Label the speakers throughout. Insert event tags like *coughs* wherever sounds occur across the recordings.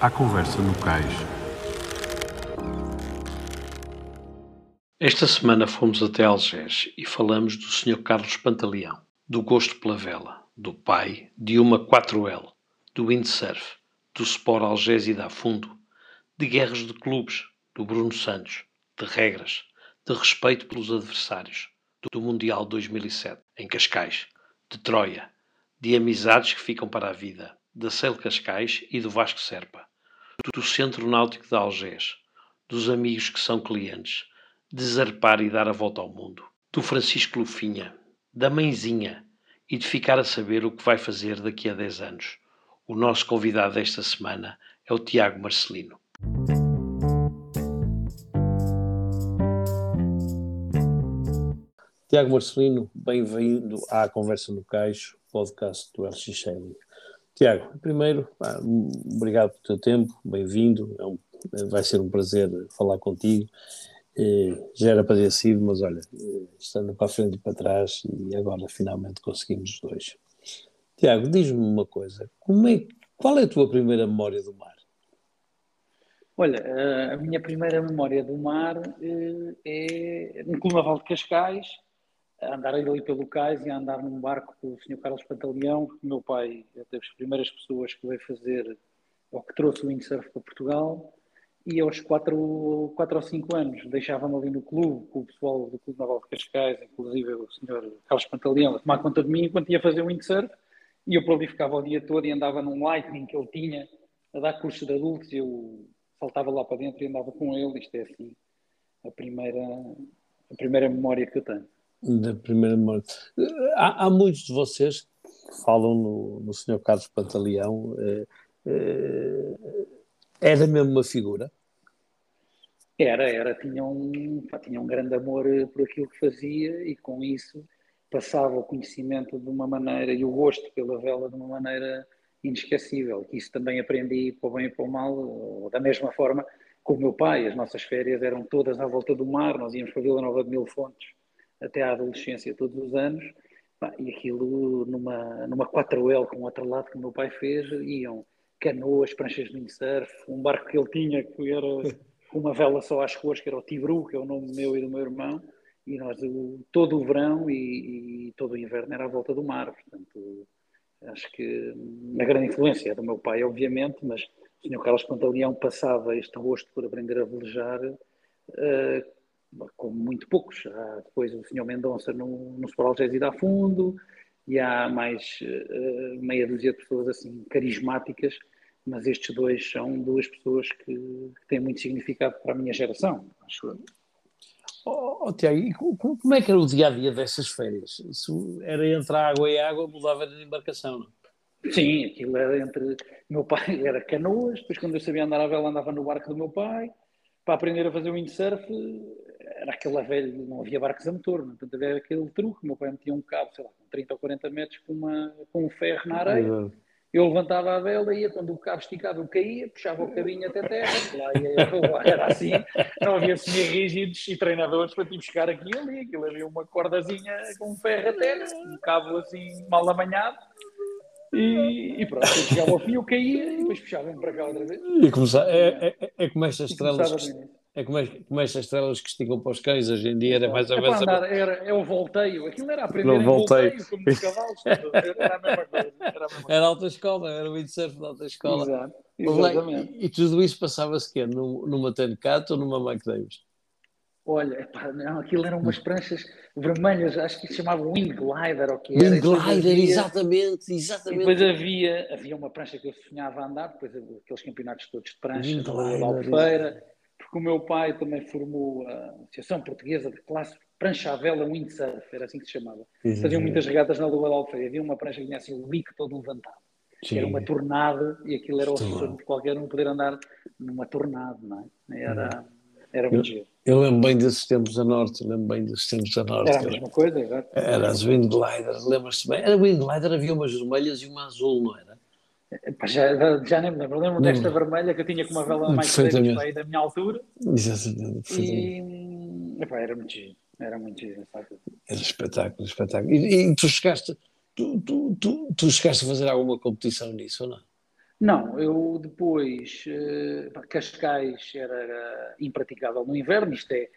Speaker 1: à conversa no cais.
Speaker 2: Esta semana fomos até Algés e falamos do Sr. Carlos Pantaleão, do gosto pela vela, do pai, de uma 4L, do windsurf, do Sport Algés e da Fundo, de guerras de clubes, do Bruno Santos, de regras, de respeito pelos adversários, do Mundial 2007, em Cascais, de Troia, de amizades que ficam para a vida, da Cel Cascais e do Vasco Serpa, do Centro Náutico de Algés, dos amigos que são clientes, de zarpar e dar a volta ao mundo, do Francisco Lufinha, da mãezinha e de ficar a saber o que vai fazer daqui a 10 anos. O nosso convidado desta semana é o Tiago Marcelino.
Speaker 3: Tiago Marcelino, bem-vindo à Conversa no Caixo, podcast do LX Shelly. Tiago, primeiro, pá, obrigado pelo teu tempo, bem-vindo, é um, vai ser um prazer falar contigo. Eh, já era para ter sido, mas olha, eh, estando para a frente e para trás, e agora finalmente conseguimos os dois. Tiago, diz-me uma coisa, é, qual é a tua primeira memória do mar?
Speaker 4: Olha, eh, a minha primeira memória do mar é no Clube de Cascais, a andar ali pelo cais e a andar num barco com o Sr. Carlos Pantaleão, meu pai é das primeiras pessoas que veio fazer, ou que trouxe o windsurf para Portugal, e aos 4, quatro ou 5 anos deixava-me ali no clube, com o pessoal do Clube Naval de Cascais, inclusive o Sr. Carlos Pantaleão, a tomar conta de mim enquanto ia fazer o windsurf, e eu por ali ficava o dia todo e andava num lightning que ele tinha, a dar curso de adultos, e eu saltava lá para dentro e andava com ele, isto é assim, a primeira, a primeira memória que eu tenho
Speaker 3: da primeira morte. Há, há, muitos de vocês que falam no, no Sr. Carlos Pantaleão. Eh, eh, era mesmo uma figura?
Speaker 4: Era, era. Tinha um, pá, tinha um grande amor por aquilo que fazia e com isso passava o conhecimento de uma maneira e o gosto pela vela de uma maneira inesquecível. Isso também aprendi para o bem e para o mal, da mesma forma com o meu pai. As nossas férias eram todas à volta do mar, nós íamos para Vila Nova de Mil Fontes até à adolescência todos os anos, pá, e aquilo numa, numa 4L com outro lado que o meu pai fez, iam canoas, pranchas de windsurf, um barco que ele tinha que era *laughs* uma vela só às cores, que era o Tibru, que é o nome meu e do meu irmão, e nós todo o verão e, e todo o inverno era à volta do mar, portanto acho que uma grande influência é do meu pai, obviamente, mas o Sr. Carlos Pantaleão passava este gosto por aprender a velejar uh, com muito poucos. Há depois o Sr. Mendonça no, no Sporalgés dá fundo, e há mais uh, meia dúzia de pessoas assim carismáticas, mas estes dois são duas pessoas que, que têm muito significado para a minha geração, acho eu.
Speaker 3: Oh, oh, Tiago, como, como, é que era o dia a dia dessas férias? Isso era entre água e água, mudava de embarcação, não?
Speaker 4: Sim, aquilo era entre. Meu pai *laughs* era canoas, depois quando eu sabia andar a vela andava no barco do meu pai. Para aprender a fazer windsurf era aquela velha, não havia barcos a motor, não? portanto havia aquele truque, meu pai metia um cabo, sei lá, com 30 ou 40 metros com, uma, com um ferro na areia, eu levantava a vela, ia quando o cabo esticava eu caía, puxava o cabinho até terra, lá ia, *laughs* era assim, não havia semi-rígidos e treinadores para te buscar aqui e ali, aquilo havia uma cordazinha com um ferro até, um cabo assim mal amanhado, e, e pronto, eu chegava ao fim, eu caía e depois puxava-me para cá outra vez.
Speaker 3: E começar, é, é, é como estas estrelas é como, é, como estas estrelas que esticam para os cães, hoje em dia era mais ou menos.
Speaker 4: Andar, era, é o volteio, aquilo era aprender Não, volteio. volteio, como os cavalos, era a mesma coisa. Era, a mesma
Speaker 3: era alta escola, era o windsurf da alta escola. Exato, exatamente. E, e tudo isso passava-se quê? Numa Tencat ou numa Mike Davis?
Speaker 4: Olha, epá, não, aquilo eram umas pranchas vermelhas, acho que se chamava Wind Glider, ou que
Speaker 3: era. Wind Glider, havia, exatamente, exatamente.
Speaker 4: E depois havia, havia uma prancha que eu sonhava a andar, depois aqueles campeonatos todos de pranchas, da Albufeira, porque o meu pai também formou a Associação Portuguesa de Classe Prancha à Vela Windsurf, era assim que se chamava. Faziam muitas regatas na Lua da Alfeira, havia uma prancha que tinha assim o bico todo levantado. Sim. Era uma tornada e aquilo era o sonho de qualquer um poder andar numa tornada, não é? Era, era muito giro.
Speaker 3: Eu lembro bem desses tempos a norte, lembro bem desses tempos a norte.
Speaker 4: Era a mesma coisa, exato.
Speaker 3: Era as Wind Gliders, lembras-te bem? Era Wind Glider, havia umas vermelhas e uma azul, não era?
Speaker 4: Já, já nem me lembro. Lembro desta vermelha que eu tinha com uma vela mais grande aí da minha altura.
Speaker 3: Exatamente.
Speaker 4: E epá, era muito giro. Era muito giro.
Speaker 3: Era espetáculo, espetáculo. E, e tu chegaste. Tu, tu, tu, tu chegaste a fazer alguma competição nisso ou não?
Speaker 4: Não, eu depois, uh, Cascais era impraticável no inverno, isto é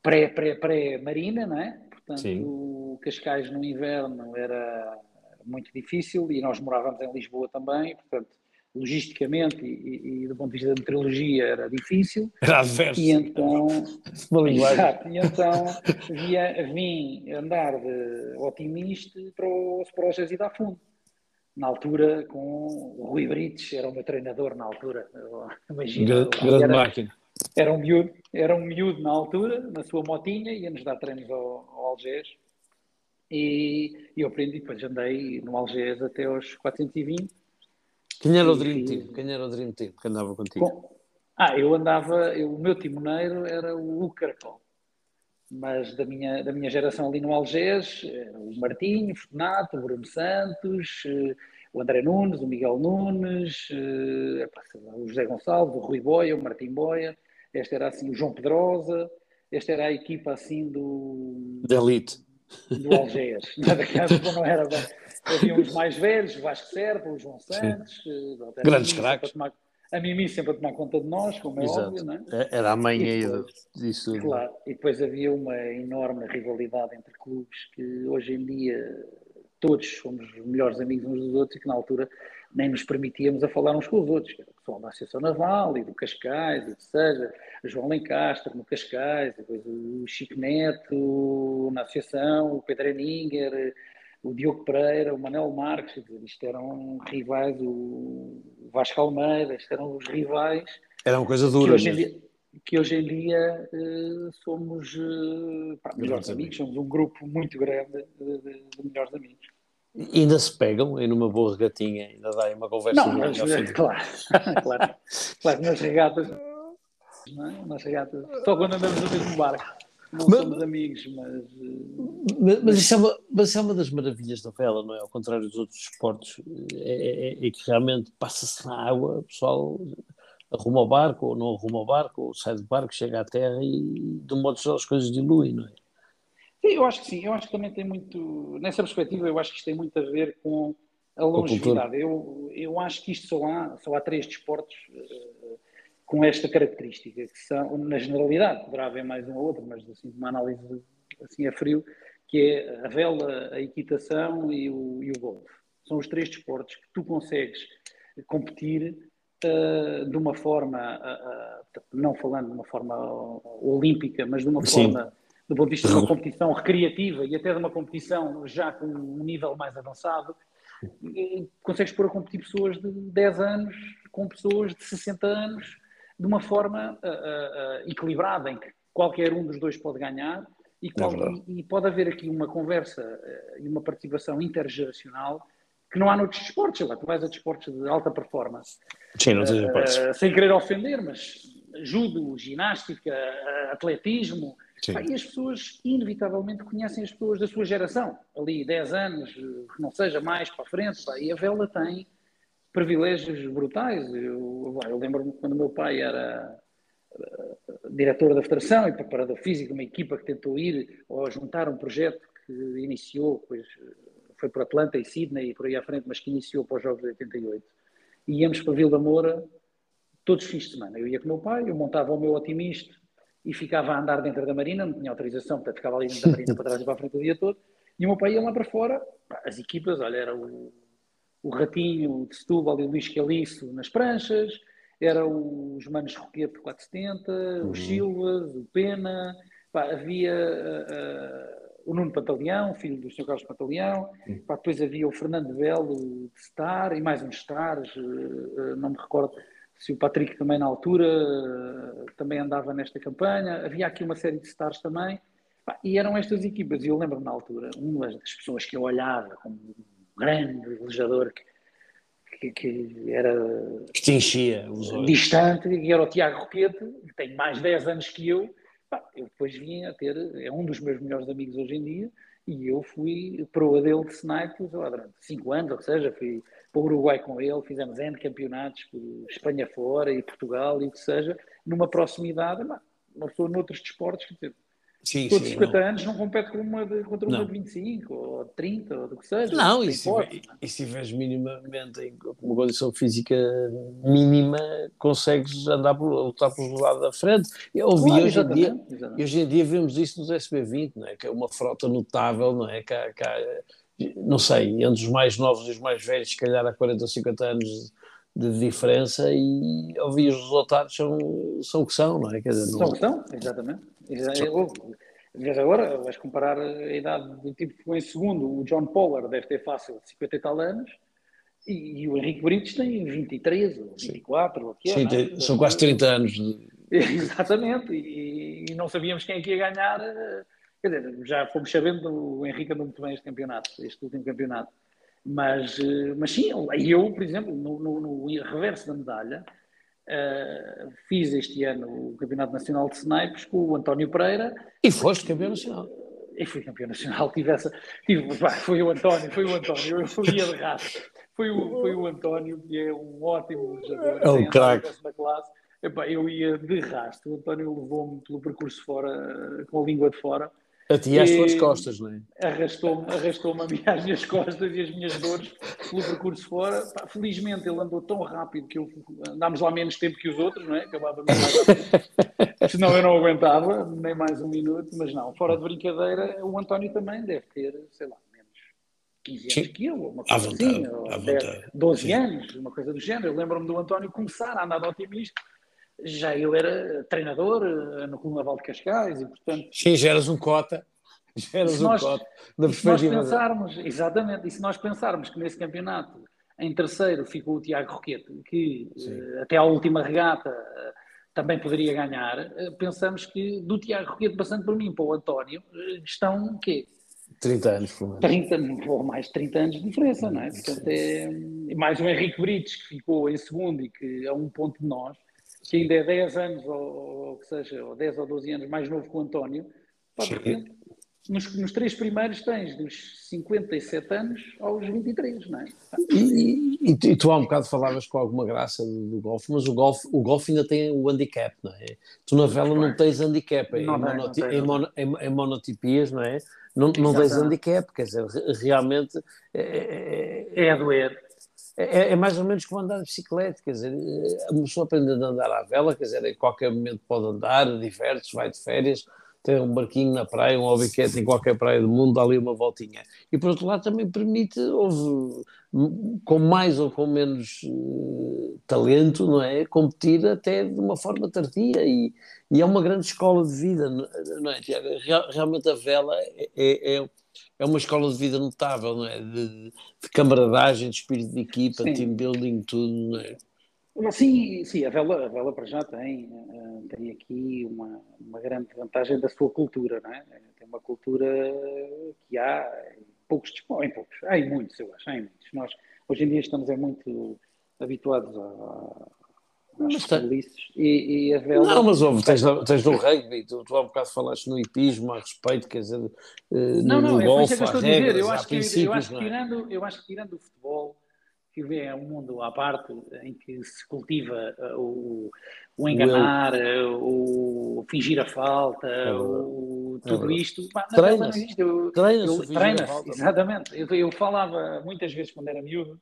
Speaker 4: pré-pré-pré-marina, não é? Portanto, Sim. Cascais no inverno era muito difícil e nós morávamos em Lisboa também, portanto, logisticamente e, e, do ponto de vista da meteorologia era difícil.
Speaker 3: Era adverso.
Speaker 4: E então, *laughs* exato, e então via, vim andar de otimista para o, para o da Fundo. Na altura, com o Rui Brites, era o meu treinador na altura.
Speaker 3: Imagina. Grande era, máquina.
Speaker 4: Era um, miúdo, era um miúdo na altura, na sua motinha, ia-nos dar treinos ao, ao Algés. E, e eu aprendi, depois andei no Algés até aos 420
Speaker 3: quem era o Dream Team? Quem era o Dream Team que andava contigo? Com...
Speaker 4: Ah, eu andava, eu, o meu timoneiro era o Caracol. Mas da minha, da minha geração ali no Algés, o Martinho, o Fortunato, o Bruno Santos, eh, o André Nunes, o Miguel Nunes, eh, o José Gonçalves, o Rui Boia, o Martim Boia, este era assim o João Pedrosa, esta era a equipa assim do...
Speaker 3: Da elite.
Speaker 4: Do Algés. Na casa não era bem havia uns mais velhos, o Vasco Serpa, o João Santos,
Speaker 3: grandes craques.
Speaker 4: A Mimi sempre a tomar conta de nós, como é Exato. óbvio, não é?
Speaker 3: é era a mãe aí disso.
Speaker 4: Claro, e depois havia uma enorme rivalidade entre clubes que hoje em dia todos somos melhores amigos uns dos outros e que na altura nem nos permitíamos a falar uns com os outros. O pessoal da Associação Naval e do Cascais, e que seja, o João Lencastre no Cascais, depois o Chico Neto na Associação, o Pedro Eninger, o Diogo Pereira, o Manel Marques, isto eram rivais, o Vasco Almeida, isto eram os rivais.
Speaker 3: Era uma coisa dura.
Speaker 4: Que hoje em dia, que hoje em dia uh, somos uh, pá, melhores amigos, somos um grupo muito grande de, de, de melhores amigos.
Speaker 3: E ainda se pegam e numa boa regatinha ainda dá uma conversa.
Speaker 4: Não, mas, claro, *laughs* claro, claro, nas regatas, é? nas regatas, só quando andamos no mesmo barco não mas, somos amigos, mas,
Speaker 3: mas. Mas, isso é uma, mas isso é uma das maravilhas da vela, não é? Ao contrário dos outros esportes, é, é, é que realmente passa-se na água, o pessoal arruma o barco ou não arruma o barco, ou sai do barco, chega à terra e de um modo geral as coisas diluem, não é?
Speaker 4: Eu acho que sim, eu acho que também tem muito, nessa perspectiva, eu acho que isto tem muito a ver com a longevidade. Eu, eu acho que isto só há, só há três desportos uh, com esta característica, que são, na generalidade, poderá haver mais um ou outro, mas assim, uma análise assim a frio, que é a vela, a equitação e o, e o golfe. São os três desportos que tu consegues competir uh, de uma forma, uh, uh, não falando de uma forma olímpica, mas de uma Sim. forma, do ponto de vista de uma competição recreativa e até de uma competição já com um nível mais avançado, consegues pôr a competir pessoas de 10 anos com pessoas de 60 anos de uma forma uh, uh, equilibrada, em que qualquer um dos dois pode ganhar e, qual, é e, e pode haver aqui uma conversa e uma participação intergeracional que não há noutros desportos. Lá, tu vais a desportos de alta performance.
Speaker 3: Sim, não uh,
Speaker 4: sem querer ofender, mas judo, ginástica, atletismo. E as pessoas, inevitavelmente, conhecem as pessoas da sua geração, ali 10 anos, que não seja mais para a frente. Pá, e a vela tem privilégios brutais. Eu, eu lembro-me quando o meu pai era uh, diretor da Federação e preparador físico uma equipa que tentou ir ou juntar um projeto que iniciou, pois foi para Atlanta e Sydney e por aí à frente, mas que iniciou para os Jogos de 88. E íamos para Vila Moura todos os fins de semana. Eu ia com o meu pai, eu montava o meu otimista e ficava a andar dentro da marina, não tinha autorização, portanto ficava ali dentro da marina *laughs* para trás e para a frente o dia todo. E o meu pai ia lá para fora, as equipas, olha, era o o Ratinho de Setúbal e o Luís Caliço nas pranchas, eram os Manos Roquete 470, uhum. os Silvas, o Pena, pá, havia uh, o Nuno Pantaleão, filho do Sr. Carlos Pantaleão, uhum. pá, depois havia o Fernando Belo de Star e mais uns Stars, uh, uh, não me recordo se o Patrick também na altura também andava nesta campanha, havia aqui uma série de Stars também, e eram estas equipas, e eu lembro-me na altura, uma das pessoas que eu olhava como grande velejador que, que, que, era
Speaker 3: que te enchia
Speaker 4: distante, que era o Tiago Roquete, que tem mais 10 anos que eu. eu depois vim a ter, é um dos meus melhores amigos hoje em dia, e eu fui proa dele de snipers lá, durante 5 anos, ou seja, fui para o Uruguai com ele, fizemos N campeonatos por Espanha fora e Portugal e o que seja, numa proximidade, uma pessoa noutros desportos, quer dizer,
Speaker 3: Sim,
Speaker 4: todos
Speaker 3: sim,
Speaker 4: 50
Speaker 3: não.
Speaker 4: anos não compete com uma de, contra uma
Speaker 3: Não.
Speaker 4: de 25 ou de 30 ou do que seja.
Speaker 3: Não,
Speaker 4: Tem
Speaker 3: e se, e se estiveres minimamente em uma condição física mínima, consegues andar por, lutar pelo lado da frente. Eu ouvi
Speaker 4: Claro,
Speaker 3: hoje, em dia,
Speaker 4: exatamente,
Speaker 3: e hoje em dia vemos isso nos SB20, não é? que é uma frota notável, não é? Que há- que há, não sei, entre os mais novos e os mais velhos, se calhar há 40 ou 50 anos de diferença, e ouvi os resultados são, são o que são, não é? Quer dizer,
Speaker 4: São
Speaker 3: não,
Speaker 4: o que são, exatamente. Vês agora, vais comparar a idade do tipo que ficou em segundo, o John Pollard deve ter fácil 50 e tal anos, e, e o Henrique Brites tem 23 ou 24, ou o que é,
Speaker 3: sim,
Speaker 4: é?
Speaker 3: tem- são quase 30 anos. *laughs*
Speaker 4: Exatamente, e, e não sabíamos quem é que ia ganhar. Eh, Quer dizer, já fomos sabendo, o Henrique andou muito bem este campeonato, este último campeonato. Mas, eh, mas sim, eu, por exemplo, no, no- no reverso da medalha, eh, fiz este ano o Campeonato Nacional de Snipes com o António Pereira
Speaker 3: E foste campeão nacional.
Speaker 4: e fui campeão nacional. Tive essa, tive, pá, foi o António, foi o António, eu ia de rato. Foi o, foi o António, que é um ótimo jogador.
Speaker 3: É um craque.
Speaker 4: eu ia de rasto. O António levou-me pelo percurso fora, com a língua de fora.
Speaker 3: A ti e às tuas costas, não é?
Speaker 4: Arrastou-me arrastou a mim às minhas costas e as minhas dores pelo percurso fora. Pá, felizmente ele andou tão rápido que eu, andámos lá menos tempo que os outros, não é? Acabava mais. *laughs* Senão eu não aguentava, nem mais um minuto. Mas não, fora de brincadeira, o António também deve ter, sei lá, menos 15 anos
Speaker 3: Sim.
Speaker 4: que eu, ou uma
Speaker 3: À
Speaker 4: coisa
Speaker 3: vontade,
Speaker 4: assim,
Speaker 3: à
Speaker 4: 10,
Speaker 3: vontade.
Speaker 4: 12
Speaker 3: Sim.
Speaker 4: anos, uma coisa do género. Eu lembro-me do António começar a andar de otimista. Já eu era treinador eh, no Clube Naval de Cascais e, portanto,
Speaker 3: Sim, já eras um cota. *laughs* Já eras
Speaker 4: Se
Speaker 3: um
Speaker 4: nós-
Speaker 3: cota.
Speaker 4: E se nós pensarmos, exatamente, e se nós pensarmos que nesse campeonato, em terceiro, ficou o Tiago Roquete, que
Speaker 3: Sim.
Speaker 4: eh, até à última regata eh, também poderia ganhar, pensamos que do Tiago Roquete, passando por mim para o António, estão o quê?
Speaker 3: 30 anos, pelo menos.
Speaker 4: 30 ou mais de 30 anos de diferença, não é? Portanto, é mais o Henrique Brites, que ficou em segundo e que é um ponto de nós, que ainda é 10 anos, ou, ou que seja, ou 10 ou 12 anos mais novo que o António, pá, de repente, nos, nos três primeiros tens dos 57 anos aos 23, não é?
Speaker 3: E, e, e tu há um bocado falavas com alguma graça do, do golfe, mas o golfe, o golfe ainda tem o handicap, não é? Tu na vela não tens handicap, em,
Speaker 4: Não não
Speaker 3: monoti-
Speaker 4: tem,
Speaker 3: em,
Speaker 4: não.
Speaker 3: mono- em- em monotipias, não é? Não, não tens handicap, quer dizer, re- realmente é, é-
Speaker 4: É a doer.
Speaker 3: É, é mais ou menos como andar de bicicleta, quer dizer, é, uma pessoa aprende a andar à vela, quer dizer, em qualquer momento pode andar, diverte-se, vai de férias, tem um barquinho na praia, um hobbycat em qualquer praia do mundo, dá ali uma voltinha. E por outro lado também permite, houve, com mais ou com menos eh, talento, não é? Competir até de uma forma tardia e, e é uma grande escola de vida, não é, Tiago? Real- Realmente a vela é, é, é uma escola de vida notável, não é? De, de camaradagem, de espírito de equipa,
Speaker 4: Sim.
Speaker 3: team building, tudo, não é?
Speaker 4: Sim, sim, a vela, a vela para já tem, eh, tem aqui uma, uma grande vantagem da sua cultura, não é? Tem uma cultura que há em poucos em poucos, há em muitos, eu acho, há em muitos. Nós hoje em dia estamos é muito habituados a
Speaker 3: Mas tem-
Speaker 4: futebolistas e, e a vela...
Speaker 3: Não, mas ouve, tens, no- tens no rugby, tu, tu há um bocado falaste no hipismo, a respeito, quer dizer, eh,
Speaker 4: Não,
Speaker 3: no,
Speaker 4: não,
Speaker 3: no
Speaker 4: é
Speaker 3: golfe,
Speaker 4: isso é que eu
Speaker 3: há
Speaker 4: estou a dizer.
Speaker 3: regras,
Speaker 4: Eu
Speaker 3: há
Speaker 4: acho, que, eu, acho que
Speaker 3: não é?
Speaker 4: tirando, eu acho que tirando o futebol, que é um mundo à parte em que se cultiva uh, o, o enganar, uh, o fingir a falta,
Speaker 3: verdade.
Speaker 4: o,
Speaker 3: É
Speaker 4: tudo
Speaker 3: verdade.
Speaker 4: isto, não
Speaker 3: Treina-se, o
Speaker 4: Treina-se,
Speaker 3: falta.
Speaker 4: exatamente. Eu, eu falava muitas vezes quando era miúdo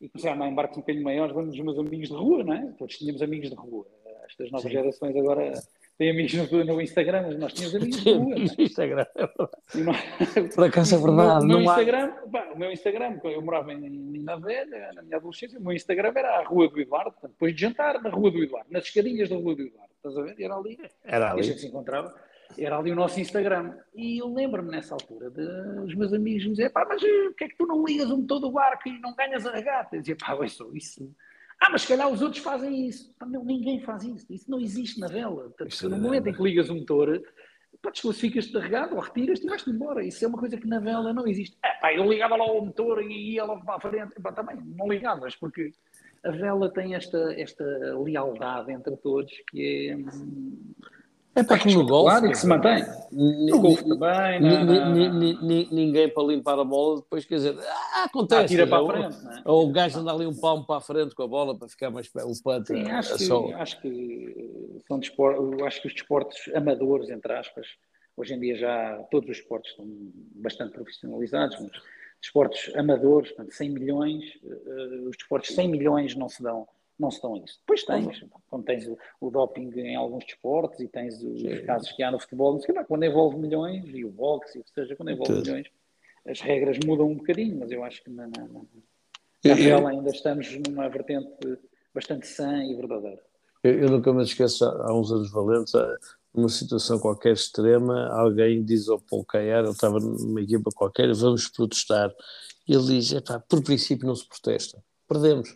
Speaker 4: e comecei a andar em barcos um bocadinho maiores, vamos dos meus amigos de rua, não é? Todos tínhamos amigos de rua. Estas novas
Speaker 3: Sim.
Speaker 4: gerações agora têm amigos no, no Instagram, mas nós tínhamos amigos de rua. é? *laughs*
Speaker 3: Instagram, é.
Speaker 4: E não-
Speaker 3: Por acaso é
Speaker 4: o meu-
Speaker 3: verdade,
Speaker 4: O meu,
Speaker 3: não há-
Speaker 4: Instagram, pá, o meu Instagram, eu morava em Linda Velha, na minha adolescência, o meu Instagram era a Rua do Eduardo, depois de jantar na Rua do Eduardo, nas escadinhas da Rua do Eduardo, estás a ver? Era ali,
Speaker 3: Era
Speaker 4: e a
Speaker 3: ali.
Speaker 4: gente se encontrava, era ali o nosso Instagram. E eu lembro-me nessa altura de os meus amigos me dizer, pá, mas eh, porquê é que tu não ligas o motor do barco e não ganhas a regata? Eu dizia, pá, isso... Ah, mas se calhar os outros fazem isso. Pá, meu, ninguém faz isso. Isso não existe na vela. Portanto,
Speaker 3: Isso
Speaker 4: no
Speaker 3: é-
Speaker 4: momento em que ligas o motor, pá, desclassificas-te da regata ou retiras-te e vais-te embora. Isso é uma coisa que na vela não existe. É, pá, eu ligava lá ao motor e ia logo para a frente. Pá, também, não ligavas, porque a vela tem esta, esta lealdade entre todos que é...
Speaker 3: É para como no golfe.
Speaker 4: Claro, que se mantém. No golfe também,
Speaker 3: Ninguém para limpar a bola, depois quer dizer, ah, acontece.
Speaker 4: Ah, tira para a frente, é?
Speaker 3: Ou o gajo anda ali um palmo para a frente com a bola para ficar mais o punt,
Speaker 4: Sim, acho
Speaker 3: a
Speaker 4: que, acho que são desportos, acho que os desportos amadores, entre aspas, Hoje em dia já todos os esportes estão bastante profissionalizados, mas desportos amadores, portanto, 100 milhões, uh, os desportos 100 milhões não se dão não se dão isso. Depois tens, quando tens o, o, doping em alguns desportos e tens os Sim. casos que há no futebol, não sei, quando envolve milhões, e o boxe, e o que seja, quando envolve Tudo. milhões, as regras mudam um bocadinho, mas eu acho que na, na, na, ainda estamos numa vertente bastante sã e verdadeira.
Speaker 3: Eu, eu, nunca me esqueço, há uns anos valentes, numa situação qualquer extrema, alguém diz ao Paul Caiar, ele estava numa equipa qualquer, vamos protestar. Ele diz, por princípio não se protesta, perdemos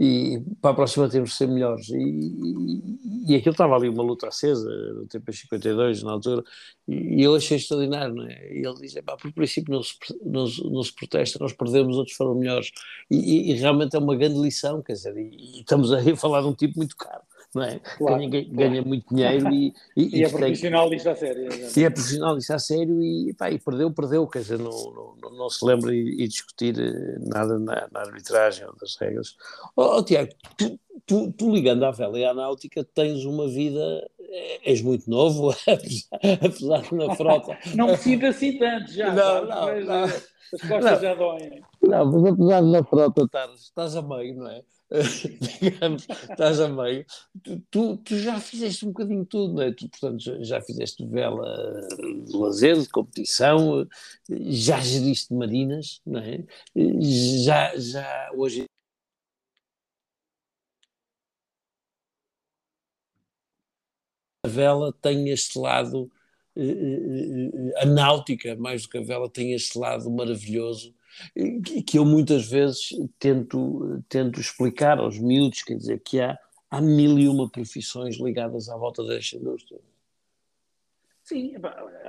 Speaker 3: e para a próxima temos de ser melhores. E, e, e aquilo estava ali uma luta acesa, no tempo 52, na altura, e, eu achei extraordinário, não é? E ele diz: por princípio não se, não, não, se protesta, nós perdemos, outros foram melhores. E, e, realmente é uma grande lição, quer dizer, e, estamos aí a falar de um tipo muito caro não é? Claro, ganha, claro. ganha, muito dinheiro e,
Speaker 4: e, *laughs* e é profissional disto a sério.
Speaker 3: E é profissional disto a sério e, pá, e perdeu, perdeu, quer dizer, não, não, não se lembra e, e discutir eh, nada na, na, arbitragem ou das regras. Oh, oh Tiago, tu, tu, tu, ligando à vela e à náutica tens uma vida, eh, és muito novo, *laughs* apesar, de na frota. *laughs*
Speaker 4: não me sinto assim tanto já, não, não, mas, não. Eh, as costas não, já doem.
Speaker 3: Não, mas apesar de na frota estás, estás a meio, não é? *laughs* digamos, estás a meio, tu, tu, já fizeste um bocadinho tudo, não é? Tu, portanto, já, já fizeste vela de lazer, de competição, já geriste marinas, não é? Já, já hoje a vela tem este lado, eh, eh, eh, a náutica, mais do que a vela, tem este lado maravilhoso que eu muitas vezes tento, tento explicar aos miúdos, quer dizer, que há, há mil e uma profissões ligadas à volta desta indústria.
Speaker 4: Sim,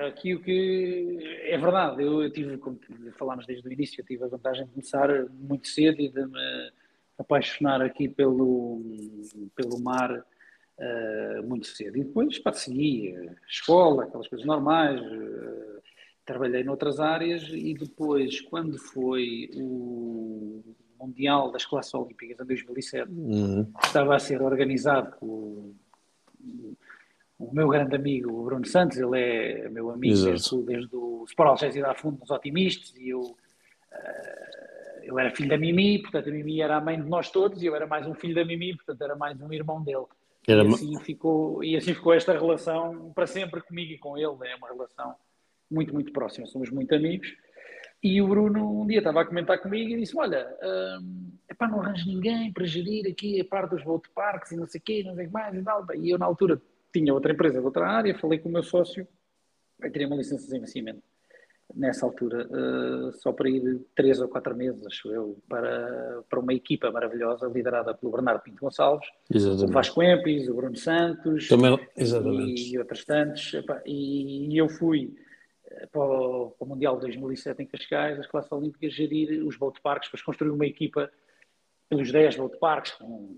Speaker 4: aqui o que é verdade, eu, tive, como falámos desde o início, eu tive a vantagem de começar muito cedo e de me apaixonar aqui pelo, pelo mar uh, muito cedo. E depois, para seguir, escola, aquelas coisas normais, uh, trabalhei noutras áreas e depois, quando foi o Mundial das Classes Olímpicas em 2007, uhum. estava a ser organizado com o meu grande amigo o Bruno Santos, ele é meu amigo desde, desde o Sport Algésia da Fundo nos Otimistas e eu, uh, eu era filho da Mimi, portanto a Mimi era a mãe de nós todos e eu era mais um filho da Mimi, portanto era mais um irmão dele. Era... E, assim ficou, e assim ficou esta relação para sempre comigo e com ele, é uma relação muito, muito próximo, somos muito amigos. E o Bruno um dia estava a comentar comigo e disse: Olha, hum, epá, não arranjo ninguém para gerir aqui a parte dos boat parks e não sei o quê, não sei o que mais e tal. E eu, na altura, tinha outra empresa de outra área, falei com o meu sócio, aí teria uma licença de investimento nessa altura, uh, só para ir três ou quatro meses, acho eu, para, para uma equipa maravilhosa liderada pelo Bernardo Pinto Gonçalves, exatamente. o Vasco Empis, o Bruno Santos Também, exatamente. e outros tantos. Epá, e, e eu fui para o, para o, Mundial de 2007 em Cascais, as classes olímpicas, gerir os boat parks, depois construir uma equipa pelos 10 boat parks, com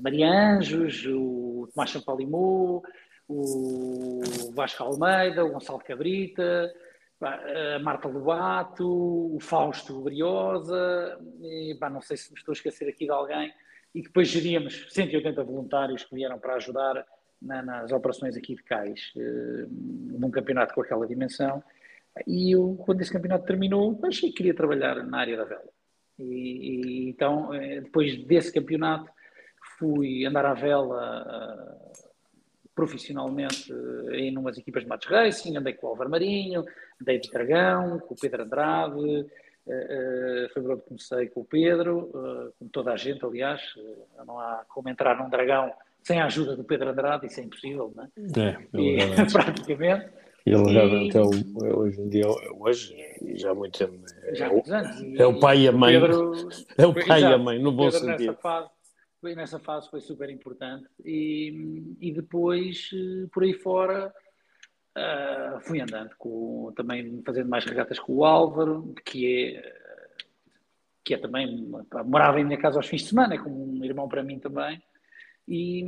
Speaker 4: Maria Anjos, o Tomás Champalimou, o Vasco Almeida, o Gonçalo Cabrita, a Marta Lobato, o Fausto Briosa, e, não sei se me estou a esquecer aqui de alguém, e depois geríamos 180 voluntários que vieram para ajudar na, nas operações aqui de cais, uh, num campeonato com aquela dimensão. E eu, quando esse campeonato terminou, achei que queria trabalhar na área da vela. E, e então, eh, depois desse campeonato, fui andar à vela uh, profissionalmente uh, em umas equipas de match racing, andei com o Álvaro Marinho, andei de Dragão, com o Pedro Andrade, uh, foi comecei com o Pedro, como toda a gente, aliás, não há como entrar num Dragão sem a ajuda do Pedro Andrade, isso é impossível, não é? É, e, *laughs* praticamente.
Speaker 3: Ele realmente é, o, hoje em dia, hoje, e já há muito tempo, é, já há muitos anos. é o pai e a mãe. Pedro, *laughs* é o pai e a mãe, no bom Pedro sentido.
Speaker 4: Nessa fase, foi, nessa fase foi super importante. E, e depois, eh, por aí fora, uh, fui andando, com, também fazendo mais regatas com o Álvaro, que é, que é também, morava em minha casa aos fins de semana, é como um irmão para mim também. E,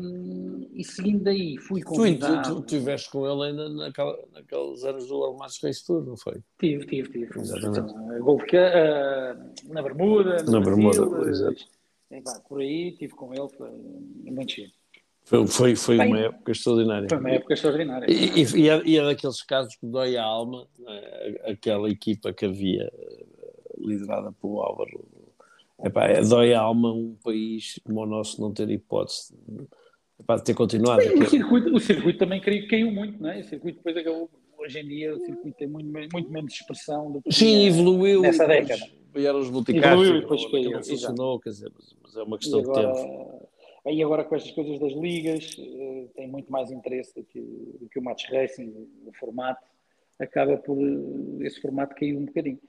Speaker 4: e seguindo daí, fui convidado...
Speaker 3: Tu, tu, tu estiveste com ele ainda naquela, naqueles anos do Almaço Race Tour, não foi?
Speaker 4: Tive, tive, tive. Exatamente. Golf, uh, na Bermuda,
Speaker 3: na Bermuda, exato.
Speaker 4: E, pá, por aí, estive com ele, foi muito chique.
Speaker 3: Foi, foi, foi Bem, uma época extraordinária.
Speaker 4: Foi uma época extraordinária.
Speaker 3: E, e, e, é, e é daqueles casos que dói a alma, é? aquela equipa que havia eh, liderada pelo Álvaro. Epá, é, dói a alma um país como o nosso não ter hipótese epá, de ter continuado.
Speaker 4: Sim, o, circuito, o circuito também caiu, caiu muito, não é? O circuito depois acabou. Hoje em dia o circuito tem muito, muito menos expressão do que
Speaker 3: Sim, evoluiu
Speaker 4: nessa década.
Speaker 3: Vieram os multicastos, evoluiu e depois caiu. Funcionou, quer dizer, mas é uma questão agora, de tempo
Speaker 4: Aí agora com estas coisas das ligas, uh, tem muito mais interesse do que, do que o match racing, o formato, acaba por esse formato cair um bocadinho.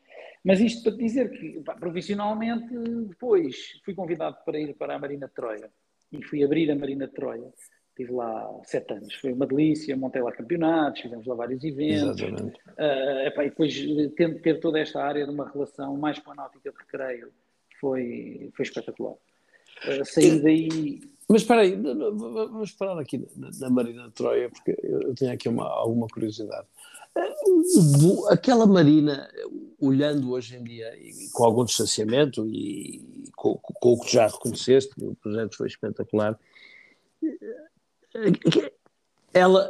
Speaker 4: Mas isto para dizer que, pá, profissionalmente, depois fui convidado para ir para a Marina de Troia e fui abrir a Marina de Troia. Estive lá sete anos, foi uma delícia, montei lá campeonatos, fizemos lá vários eventos.
Speaker 3: Exatamente.
Speaker 4: Uh, epá, e depois ter, ter toda esta área de uma relação mais com a náutica de recreio foi, foi espetacular. Uh, sair daí.
Speaker 3: Mas espera aí, vamos parar aqui na, na Marina de Troia, porque eu tenho aqui uma, alguma curiosidade. Aquela Marina, olhando hoje em dia, com algum distanciamento e com, com o que já reconheceste, o projeto foi espetacular, uh, ela,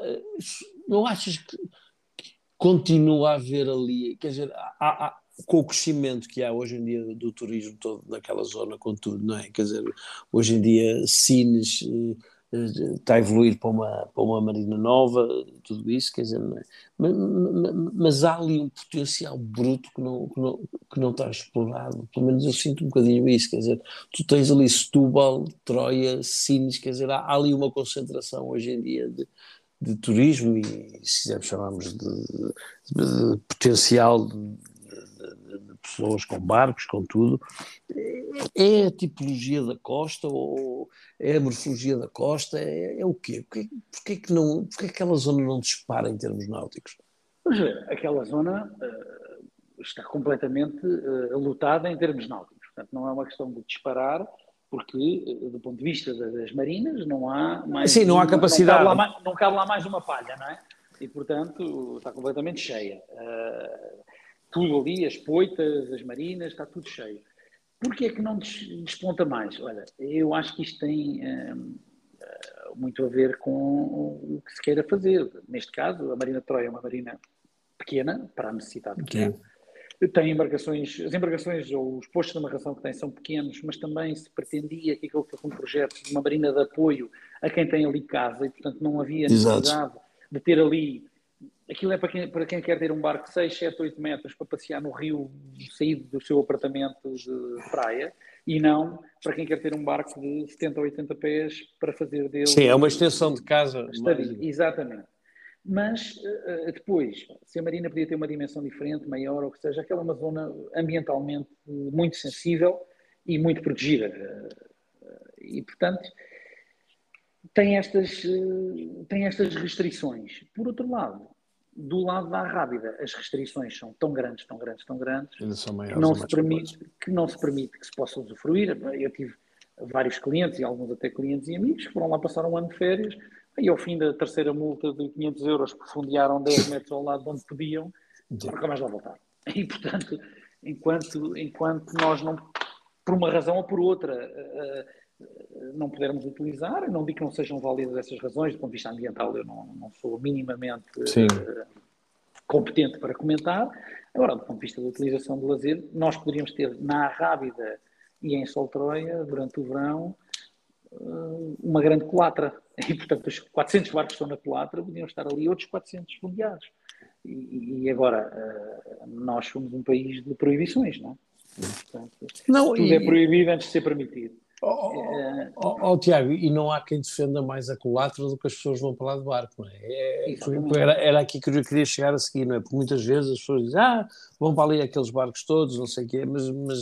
Speaker 3: não achas que continua a haver ali, quer dizer, há, há com o crescimento que há hoje em dia do turismo todo naquela zona, com tudo, não é? Quer dizer, hoje em dia Sines eh, eh, está a evoluir para uma, para uma marina nova, tudo isso, quer dizer? Mas, mas, há ali um potencial bruto que não, que, não, que não está explorado, pelo menos eu sinto um bocadinho isso, quer dizer, tu tens ali Setúbal, Troia, Sines, quer dizer, há, há ali uma concentração hoje em dia de, de turismo e, se quisermos chamarmos de, de, de potencial de, pessoas com barcos, com tudo. É a tipologia da costa ou é a morfologia da costa? É, é o quê? Porquê, porquê, que não, porquê que aquela zona não dispara em termos náuticos?
Speaker 4: Pois é, aquela zona uh, está completamente uh, lotada em termos náuticos. Portanto, não é uma questão de disparar, porque, uh, do ponto de vista das marinas, não há mais.
Speaker 3: Sim, não há capacidade.
Speaker 4: Não cabe, lá, não cabe lá mais uma palha, não é? E, portanto, está completamente cheia. Tudo ali, as poitas, as marinas, está tudo cheio. Porquê é que não desponta mais? Olha, eu acho que isto tem hum, muito a ver com o que se queira fazer. Neste caso, a Marina de Troia é uma marina pequena, para a necessidade pequena. Tem embarcações, as embarcações ou os postos de amarração que tem são pequenos, mas também se pretendia que aquilo fosse um projeto de uma marina de apoio a quem tem ali casa e, portanto, não havia necessidade Exato. de ter ali Aquilo é para quem, para quem quer ter um barco de 6, 7, 8 metros para passear no rio, sair do seu apartamento de praia, e não para quem quer ter um barco de 70 ou 80 pés para fazer dele.
Speaker 3: Sim, é uma extensão de casa.
Speaker 4: Exatamente. Mas eh, depois, se a Marina podia ter uma dimensão diferente, maior, ou que seja, aquela é uma zona ambientalmente muito sensível e muito protegida. E, portanto, tem estas, eh, tem estas restrições. Por outro lado, do lado da Rábida, as restrições são tão grandes, tão grandes, tão grandes, que não, se permite, que não se permite que se possa usufruir. Eu tive vários clientes, e alguns até clientes e amigos, que foram lá passar um ano de férias, e ao fim da terceira multa de 500 euros, profundearam 10 *laughs* metros ao lado de onde podiam, nunca mais lá voltaram. E, portanto, enquanto, enquanto nós não, por uma razão ou por outra, uh, não pudermos utilizar. não digo que não sejam válidas essas razões, do ponto de vista ambiental, eu não, não sou minimamente uh, competente para comentar. Agora, do ponto de vista da utilização do lazer, nós poderíamos ter na Rábida e em Soltroia, durante o verão, uh, uma grande colatra. *laughs* E, portanto, os 400 barcos que estão na colatra podiam estar ali outros 400 fundeados. E, e agora, uh, nós somos um país de proibições, não é? Portanto, não, tudo e... é proibido antes de ser permitido.
Speaker 3: Oh, oh, oh, Tiago, e não há quem defenda mais a culatra do que as pessoas vão para lá de barco, não é? é era, era aqui que eu queria chegar a seguir, não é? Porque muitas vezes as pessoas dizem, ah, vão para ali aqueles barcos todos, não sei o quê, mas, mas,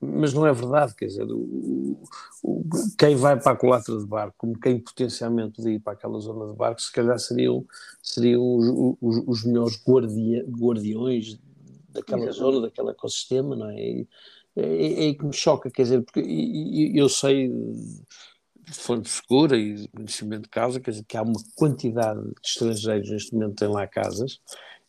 Speaker 3: mas não é verdade, quer dizer, o, o, quem vai para a culatra de barco, como quem potencialmente podia ir para aquela zona de barco, se calhar seriam, seriam os, os, os melhores guardia, guardiões daquela zona, daquele ecossistema, não é? E, é, é, é que me choca, quer dizer, porque eu sei de fonte segura e de conhecimento de causa, quer dizer, que há uma quantidade de estrangeiros neste momento que têm lá casas,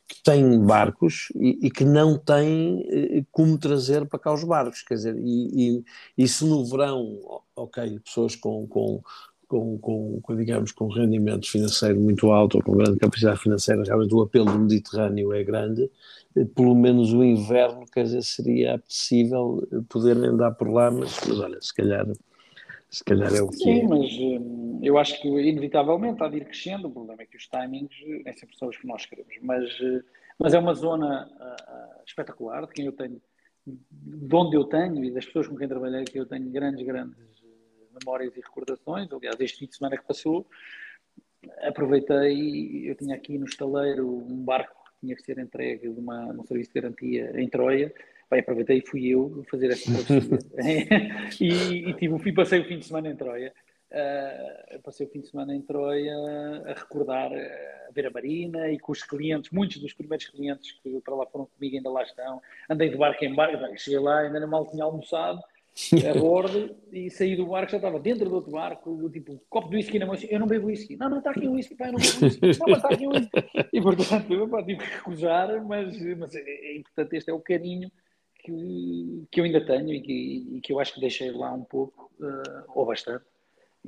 Speaker 3: que têm barcos e, e, que não têm eh, como trazer para cá os barcos, quer dizer, e, e, e se no verão, ok, pessoas com, com, com, com, com, digamos, com rendimento financeiro muito alto ou com grande capacidade financeira, realmente o apelo do Mediterrâneo é grande, pelo menos o inverno, quer dizer, seria possível poder andar por lá, mas, mas olha, se calhar, se calhar é o que
Speaker 4: Sim,
Speaker 3: é.
Speaker 4: mas hum, eu acho que inevitavelmente há de ir crescendo, o problema é que os timings nem sempre são os que nós queremos, mas, mas é uma zona uh, espetacular, de quem eu tenho, de onde eu tenho e das pessoas com quem trabalhei, que eu tenho grandes, grandes memórias e recordações. Aliás, este fim de semana que passou, aproveitei, eu tinha aqui no estaleiro um barco tinha que ser entregue de uma, um serviço de garantia em Troia. Bem, aproveitei e fui eu fazer essa *laughs* e, e tive, fui, passei o fim de semana em Troia. Uh, passei o fim de semana em Troia a recordar, a ver a Marina e com os clientes, muitos dos primeiros clientes que para lá foram comigo ainda lá estão. Andei de barco em barco, cheguei lá, ainda mal tinha almoçado a bordo e saí do barco, já estava dentro do outro barco, tipo, um copo de whisky na mão, eu não bebo whisky. Não, não, está aqui o whisky, pá, eu não bebo whisky. Não, está aqui o whisky. E portanto, eu tive que recusar, mas, mas é, é importante, este é o carinho que, que eu ainda tenho e que, e que eu acho que deixei lá um pouco, uh, ou bastante,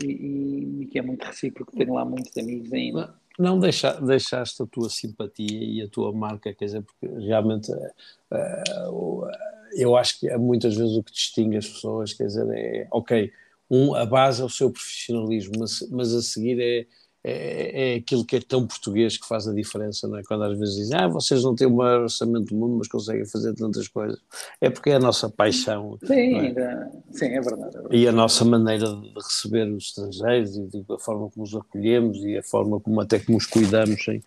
Speaker 4: e, e, e, que é muito recíproco, tenho lá muitos amigos ainda.
Speaker 3: Não deixa, deixaste a tua simpatia e a tua marca, quer dizer, porque realmente uh, uh, eu acho que é muitas vezes o que distingue as pessoas, quer dizer, é, ok, um, a base é o seu profissionalismo, mas, mas a seguir é, é, é, aquilo que é tão português que faz a diferença, não é? Quando às vezes dizem, ah, vocês não têm o maior orçamento do mundo, mas conseguem fazer tantas coisas. É porque é a nossa paixão.
Speaker 4: Sim, é? sim, é verdade, é verdade,
Speaker 3: E a nossa maneira de receber os estrangeiros e a forma como os acolhemos e a forma como até como os cuidamos, hein,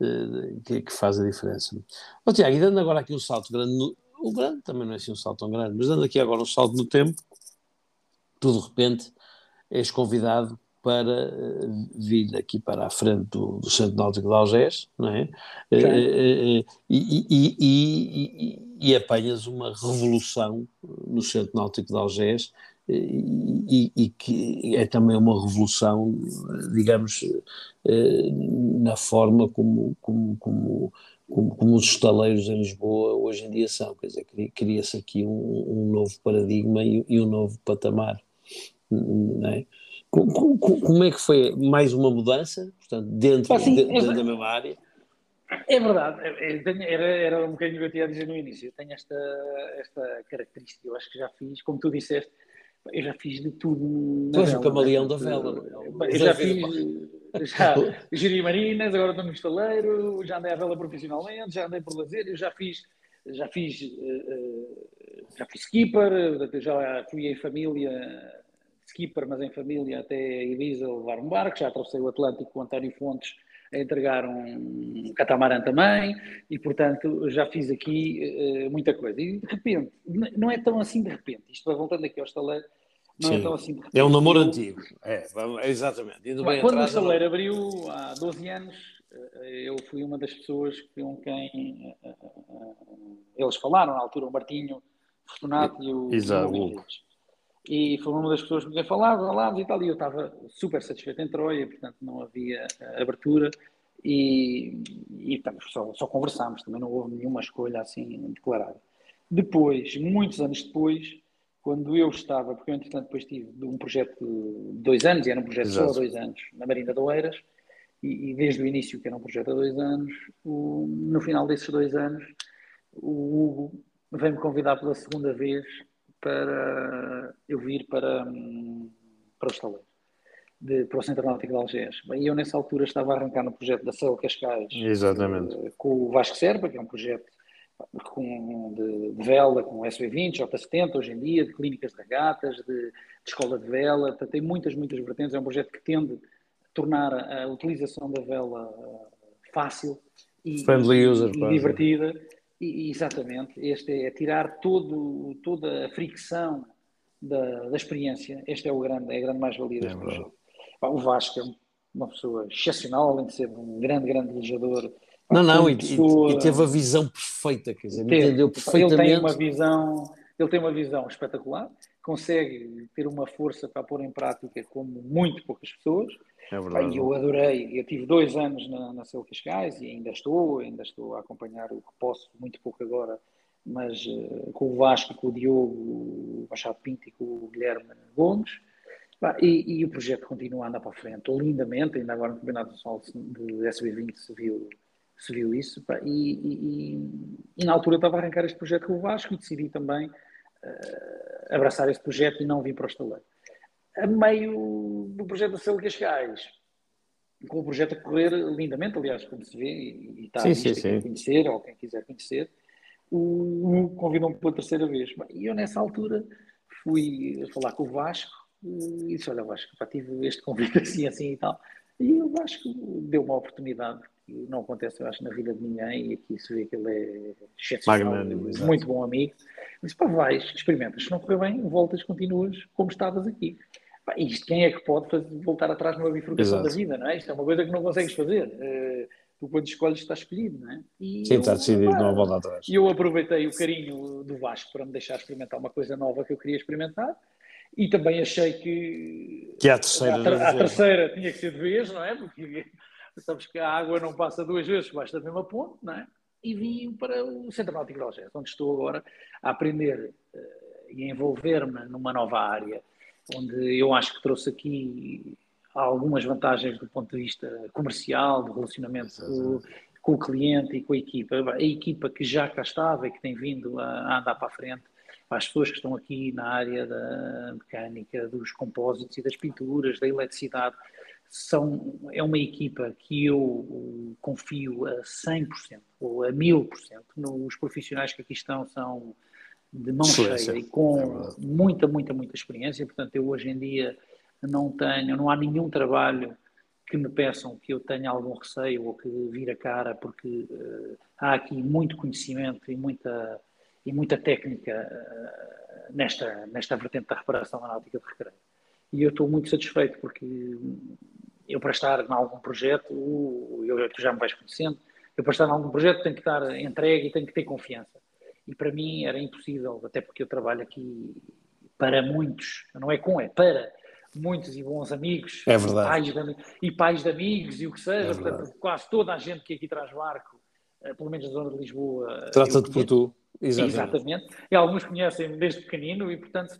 Speaker 3: eh, que, que faz a diferença. Oh, Tiago, e dando agora aqui um salto grande o grande também não é assim um salto tão grande, mas dando aqui agora um salto no tempo, tu de repente és convidado para uh, vir aqui para a frente do, do Centro Náutico de Algés, não é? Uh, uh, e, e, e, e, apanhas uma revolução no Centro Náutico de Algés e, que é também uma revolução, digamos, na forma como, como, como como, como, os estaleiros em Lisboa hoje em dia são, quer dizer, cria-se aqui um, um, novo paradigma e, e, um novo patamar, não é? Como, como, é que foi mais uma mudança, portanto, dentro, assim, de, dentro é, da mesma área?
Speaker 4: É verdade, é, é, era, era um bocadinho o que eu tinha a dizer no início, eu tenho esta, esta característica, eu acho que já fiz, como tu disseste, eu já fiz de tudo.
Speaker 3: Tu és o camaleão da vela.
Speaker 4: Eu já fiz, já *laughs* geri marinas, agora estou no estaleiro, já andei à vela profissionalmente, já andei por lazer, eu já fiz, já fiz, uh, já fui skipper, já fui em família, skipper, mas em família até Ibiza levar um barco, já atravessei o Atlântico com o António Fontes a entregar um catamarã também, e portanto já fiz aqui uh, muita coisa. E de repente, não é tão assim de repente, isto vai voltando aqui ao estaleiro, não é Sim. é tão assim de repente.
Speaker 3: É um namoro antigo, é, exatamente.
Speaker 4: Quando o estaleiro abriu há 12 anos, eh, eu fui uma das pessoas com quem uh, eles falaram, na altura, o Martinho Fortunato e o
Speaker 3: Exato.
Speaker 4: E foi uma das pessoas com quem falava, falámos e tal, e eu estava super satisfeito em Troia, portanto não havia abertura e, e só, só conversámos, também não houve nenhuma escolha assim declarada. Depois, muitos anos depois, quando eu estava, porque eu entretanto depois tive um projeto de dois anos, e era um projeto Exato. só há dois anos, na Marina de Oeiras, e, e, desde o início que era um projeto há dois anos, o, no final desses dois anos, o Hugo veio-me convidar pela segunda vez para eu vir para, para o estaleiro, de, para o Centro Náutico de Algés. E eu nessa altura estava a arrancar no projeto da Céu Cascais
Speaker 3: Exatamente.
Speaker 4: Eh, com o Vasco Serpa, que é um projeto com, de, de, vela, com SV20, J70 hoje em dia, de clínicas de regatas, de, de, escola de vela, portanto, tem muitas, muitas vertentes. É um projeto que tende a tornar a, a utilização da vela eh, fácil e,
Speaker 3: Friendly user,
Speaker 4: e divertida. E, exatamente, este é tirar todo, toda a fricção da, da experiência. Este é o grande, é a grande mais-valia deste é projeto. O Vasco é uma pessoa excepcional, além de ser um grande, grande viajador.
Speaker 3: Não, não, e, pessoa, e, teve a visão perfeita, quer dizer, entendeu perfeitamente.
Speaker 4: Ele tem uma visão, ele tem uma visão espetacular, consegue ter uma força para pôr em prática como muito poucas pessoas
Speaker 3: é verdade.
Speaker 4: eu adorei, eu tive dois anos na, na Seu Cascais e ainda estou, ainda estou a acompanhar o que posso, muito pouco agora, mas uh, com o Vasco, com o Diogo, o Machado Pinto e com o Guilherme Gomes. E, e, o projeto continua a andar para a frente, lindamente, ainda agora no Campeonato Nacional de SB20 se viu, se viu isso, e, e, e, na altura estava a arrancar este projeto com o Vasco e decidi também uh, abraçar este projeto e não vir para o estaleiro. A meio do projeto da Céu Cascais, com o projeto a correr lindamente, aliás, como se vê, e, e está sim, a sim, sim. conhecer, ou quem quiser conhecer, o, o convidou-me pela terceira vez. E eu, nessa altura, fui falar com o Vasco e disse: Olha, Vasco, pá, tive este convite *laughs* assim, assim e tal. E o Vasco deu uma oportunidade não acontece, eu acho, na vida de ninguém, e aqui se vê que ele é excepcional, muito bom amigo. Disse: Pá, vais, experimentas. Se não correr bem, voltas, continuas como estavas aqui. Pá, isto quem é que pode fazer, voltar atrás numa bifurcação Exato. da vida, não é? Isto é uma coisa que não consegues fazer. Uh, tu quando escolhes está escolhido, não é?
Speaker 3: E Sim, eu, está decidido, pá, não volta atrás.
Speaker 4: E eu aproveitei o carinho do Vasco para me deixar experimentar uma coisa nova que eu queria experimentar e também achei que,
Speaker 3: que a, terceira,
Speaker 4: a, a terceira tinha que ser de vez, não é? Porque sabes que a água não passa duas vezes debaixo da mesma ponte, não é? E vim para o Centro Náutico de Algés, onde estou agora a aprender uh, e envolver-me numa nova área onde eu acho que trouxe aqui algumas vantagens do ponto de vista comercial, do relacionamento com, com, o cliente e com a equipa. A equipa que já cá estava e que tem vindo a, a andar para a frente, as pessoas que estão aqui na área da mecânica, dos compósitos e das pinturas, da eletricidade, são, é uma equipa que eu confio a 100% ou a 1000%. Os profissionais que aqui estão são de mão cheia e com é muita, muita, muita experiência. Portanto, eu hoje em dia não tenho, não há nenhum trabalho que me peçam que eu tenha algum receio ou que vire a cara, porque uh, há aqui muito conhecimento e muita, e muita técnica uh, nesta, nesta vertente da reparação náutica de recreio. E eu estou muito satisfeito porque eu para estar em algum projeto, eu, tu já me vais conhecendo, eu para estar em algum projeto tenho que estar entregue e tenho que ter confiança e para mim era impossível, até porque eu trabalho aqui para muitos, não é com, é para muitos e bons amigos,
Speaker 3: é verdade.
Speaker 4: Pais de, e pais de amigos e o que seja, é portanto, quase toda a gente que aqui traz barco, eh, pelo menos na zona de Lisboa.
Speaker 3: Trata-te por tu.
Speaker 4: Exatamente. Exatamente. E alguns conhecem-me desde pequenino e, portanto,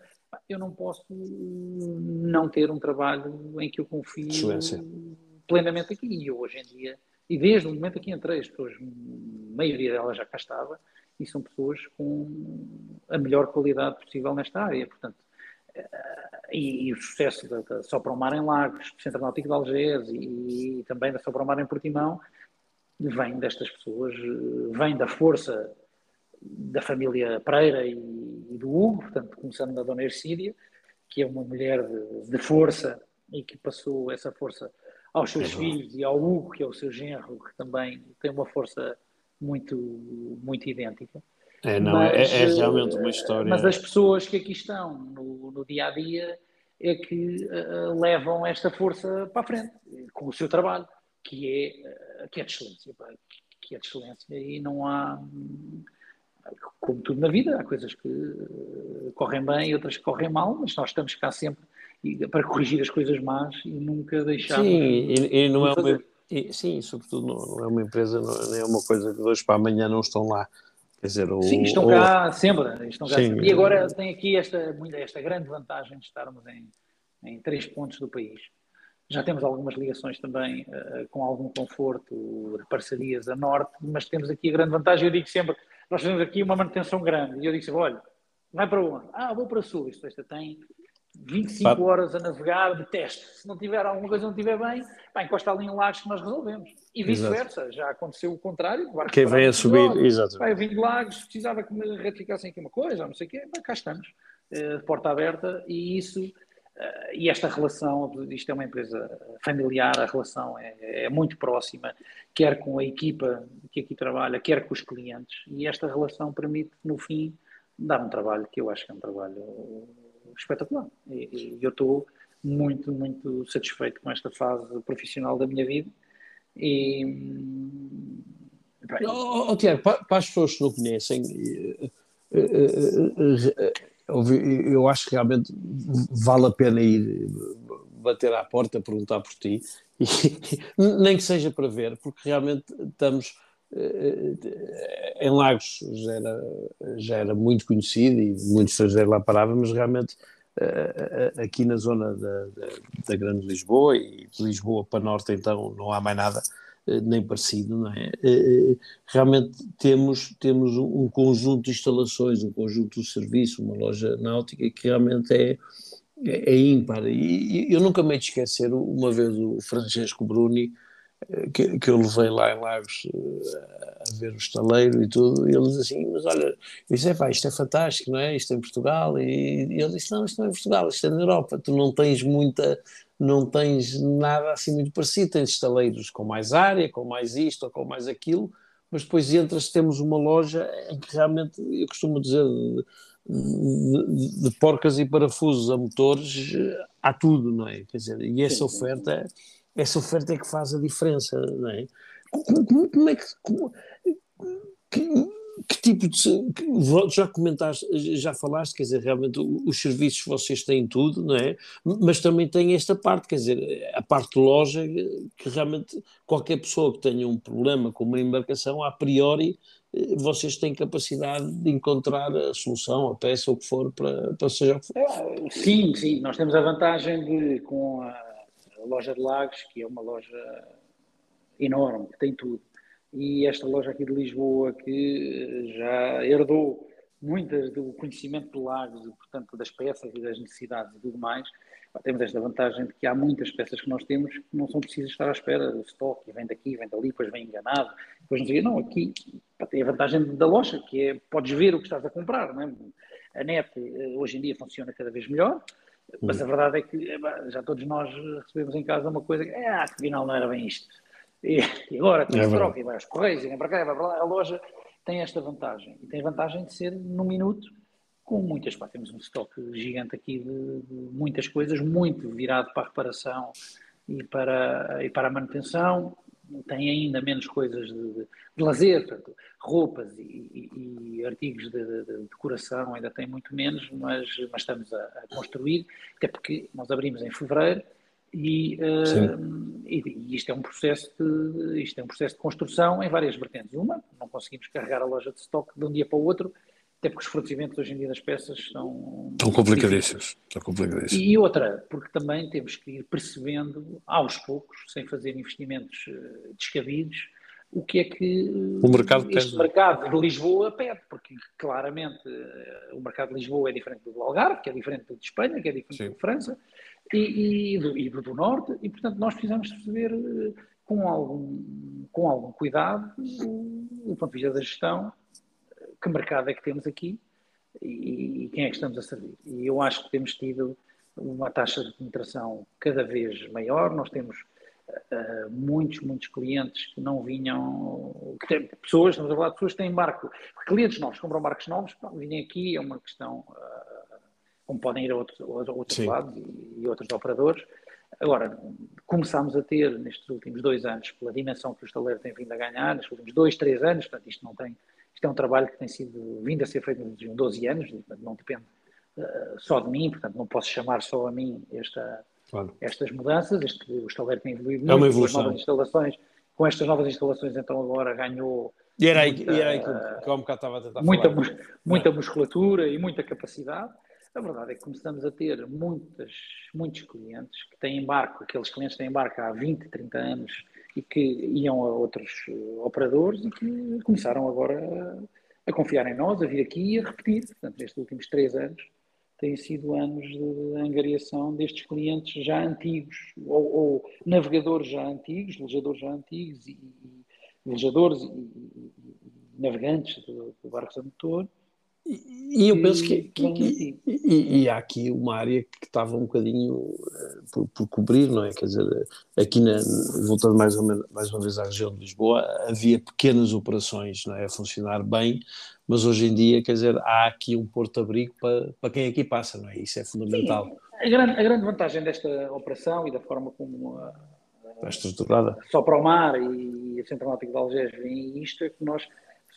Speaker 4: eu não posso não ter um trabalho em que eu confio Excelência. plenamente aqui. E eu, hoje em dia, e desde o momento que entrei, as pessoas, a maioria delas já cá estava, e são pessoas com a melhor qualidade possível nesta área. Portanto, eh, e, e o sucesso da, da Sopromar em Lagos, do Centro Náutico de Algés e, e também da Sopromar em Portimão vem destas pessoas, eh, vem da força da família Pereira e, e do Hugo, portanto, começando da Dona Ercídia, que é uma mulher de, de força e que passou essa força aos seus é filhos e ao Hugo, que é o seu genro, que também tem uma força muito, muito idêntica.
Speaker 3: É, não, é, mas, é, é, realmente uma história.
Speaker 4: Mas as pessoas que aqui estão no, no dia a dia é que uh, levam esta força para a frente, com o seu trabalho, que é, uh, que é de excelência. Que é de excelência e não há. Como tudo na vida, há coisas que uh, correm bem e outras que correm mal, mas nós estamos cá sempre para corrigir as coisas más e nunca deixar.
Speaker 3: Sim, e, e não é uma, e, sim, sobretudo não, não, é uma empresa, não, não, é uma coisa que dois para amanhã não estão lá. Quer dizer, o,
Speaker 4: sim, estão cá sempre. Estão cá sempre. E agora tem aqui esta, esta grande vantagem de estarmos em, em três pontos do país. Já temos algumas ligações também uh, com algum conforto de parcerias a norte, mas temos aqui a grande vantagem. Eu digo sempre, nós temos aqui uma manutenção grande. E eu sempre, olha, vai para onde? Ah, vou para sul. Isto esta tem 25 horas a navegar de teste. Se não tiver alguma coisa não estiver bem, pá, encosta ali em lagos que nós resolvemos. E vice-versa. Já aconteceu o contrário.
Speaker 3: Quem vem a subir, exato.
Speaker 4: eu vim de lagos, precisava que me retificassem aqui uma coisa, não sei o quê. Pá, cá estamos. De porta aberta. E isso, uh, e esta relação, isto é uma empresa familiar, a relação é, é muito próxima, quer com a equipa que aqui trabalha, quer com os clientes. E esta relação permite, no fim, dar um trabalho que eu acho que é um trabalho espetacular. E, e eu estou muito, muito satisfeito com esta fase profissional da minha vida. E.
Speaker 3: Bem, oh, oh, Tiago, para, para, as pessoas que não conhecem, eh, eh, eu acho que realmente vale a pena ir bater à porta, perguntar por ti, e, *laughs* nem que seja para ver, porque realmente estamos em Lagos já era, já era muito conhecido e muitos estrangeiros lá paravam, mas realmente aqui na zona da, da, da, Grande Lisboa e de Lisboa para Norte então não há mais nada nem parecido, não é? Realmente temos, temos um conjunto de instalações, um conjunto de serviço, uma loja náutica que realmente é, é, é ímpar. E, eu nunca me esquecer uma vez o Francesco Bruni, que, que eu levei lá em Lagos eh, a ver o estaleiro e tudo, e ele diz assim, mas olha, isso é, pá, isto é fantástico, não é? Isto é em Portugal, e, e ele disse, não, isto não é em Portugal, isto é na Europa, tu não tens muita, não tens nada assim muito parecido, tens estaleiros com mais área, com mais isto ou com mais aquilo, mas depois entras, temos uma loja em que realmente, eu costumo dizer, de, de, de porcas e parafusos a motores, há tudo, não é? Quer dizer, e essa oferta essa oferta é que faz a diferença, não é? Como, como, é que, como, que, que, tipo de. Já comentaste, já falaste, quer dizer, realmente os serviços vocês têm tudo, não é? Mas também tem esta parte, quer dizer, a parte loja, que realmente qualquer pessoa que tenha um problema com uma embarcação, a priori, vocês têm capacidade de encontrar a solução, a peça, o que for, para, para seja o que for.
Speaker 4: É, sim, sim, nós temos a vantagem de, com a a loja de Lagos, que é uma loja enorme, que tem tudo. E esta loja aqui de Lisboa, que já herdou muitas do conhecimento de Lagos e, portanto, das peças e das necessidades e tudo mais, temos esta vantagem de que há muitas peças que nós temos que não são precisas estar à espera do estoque, vem daqui, vem dali, depois vem enganado, depois não sei, não, aqui tem a vantagem da loja, que é, podes ver o que estás a comprar, não é? A net eh, hoje em dia funciona cada vez melhor, mas a verdade é que já todos nós recebemos em casa uma coisa que, ah, afinal não era bem isto. E, e agora tem é troca, e vai aos correios, e vem para cá, e vai para lá. A loja tem esta vantagem. E tem a vantagem de ser num minuto com muitas. Pá, temos um estoque gigante aqui de, de, muitas coisas, muito virado para a reparação e para, e para a manutenção tem ainda menos coisas de, de lazer, portanto, roupas e, e, e artigos de, de, de, decoração ainda tem muito menos, mas, mas estamos a, a, construir, até porque nós abrimos em fevereiro e, uh, e, e, isto é um processo de isto é um processo de construção em várias vertentes. Uma, não conseguimos carregar a loja de estoque de um dia para o outro, até porque os fornecimentos hoje em dia das peças são.
Speaker 3: Estão complicadíssimos. Estão complicadíssimos.
Speaker 4: E outra, porque também temos que ir percebendo, aos poucos, sem fazer investimentos eh, descabidos, o que é que
Speaker 3: o mercado
Speaker 4: este
Speaker 3: tem.
Speaker 4: mercado de Lisboa pede, porque claramente eh, o mercado de Lisboa é diferente do Algarve, que é diferente do de Espanha, que é diferente Sim. do de França e, e, do, e, do, Norte, e portanto nós precisamos perceber eh, com algum, com algum cuidado do ponto de vista da gestão que mercado é que temos aqui e, e quem é que estamos a servir. E eu acho que temos tido uma taxa de penetração cada vez maior, nós temos uh, muitos, muitos clientes que não vinham, que têm, pessoas, estamos a falar de pessoas que têm barco, clientes novos, compram barcos novos, não, vinham aqui, é uma questão, uh, como podem ir a outros, a outros lados e, outros operadores. Agora, começámos a ter nestes últimos dois anos, pela dimensão que o estaleiro tem vindo a ganhar, nestes últimos dois, três anos, portanto isto não tem isto é um trabalho que tem sido vindo a ser feito nos últimos 12 anos, não depende uh, só de mim, portanto não posso chamar só a mim esta, claro. estas mudanças, este, o estaleiro tem evoluído
Speaker 3: é muito, com
Speaker 4: novas instalações, com estas novas instalações então agora ganhou
Speaker 3: e era aí, muita, e era aí que, que eu um estava a tentar
Speaker 4: muita,
Speaker 3: falar.
Speaker 4: Muita musculatura e muita capacidade. A verdade é que começamos a ter muitas, muitos clientes que têm barco, aqueles clientes que têm barco há 20, 30 anos e que iam a outros eh, operadores e que começaram agora a, a, confiar em nós, a vir aqui e a repetir. Portanto, nestes últimos três anos têm sido anos de angariação destes clientes já antigos, ou, ou navegadores já antigos, velejadores já antigos, e, e e, e, navegantes de, de barcos a motor,
Speaker 3: e, eu penso que, que, que e, e, há aqui uma área que estava um bocadinho uh, por, por, cobrir, não é? Quer dizer, aqui na, voltando mais, menos, mais uma vez à região de Lisboa, havia pequenas operações não é? a funcionar bem, mas hoje em dia, quer dizer, há aqui um porto-abrigo para, para quem aqui passa, não é? Isso é fundamental. Sim,
Speaker 4: a, grande, a grande vantagem desta operação e da forma como a,
Speaker 3: está estruturada.
Speaker 4: Só para o mar e a Centro Náutico de Algés vem isto, é que nós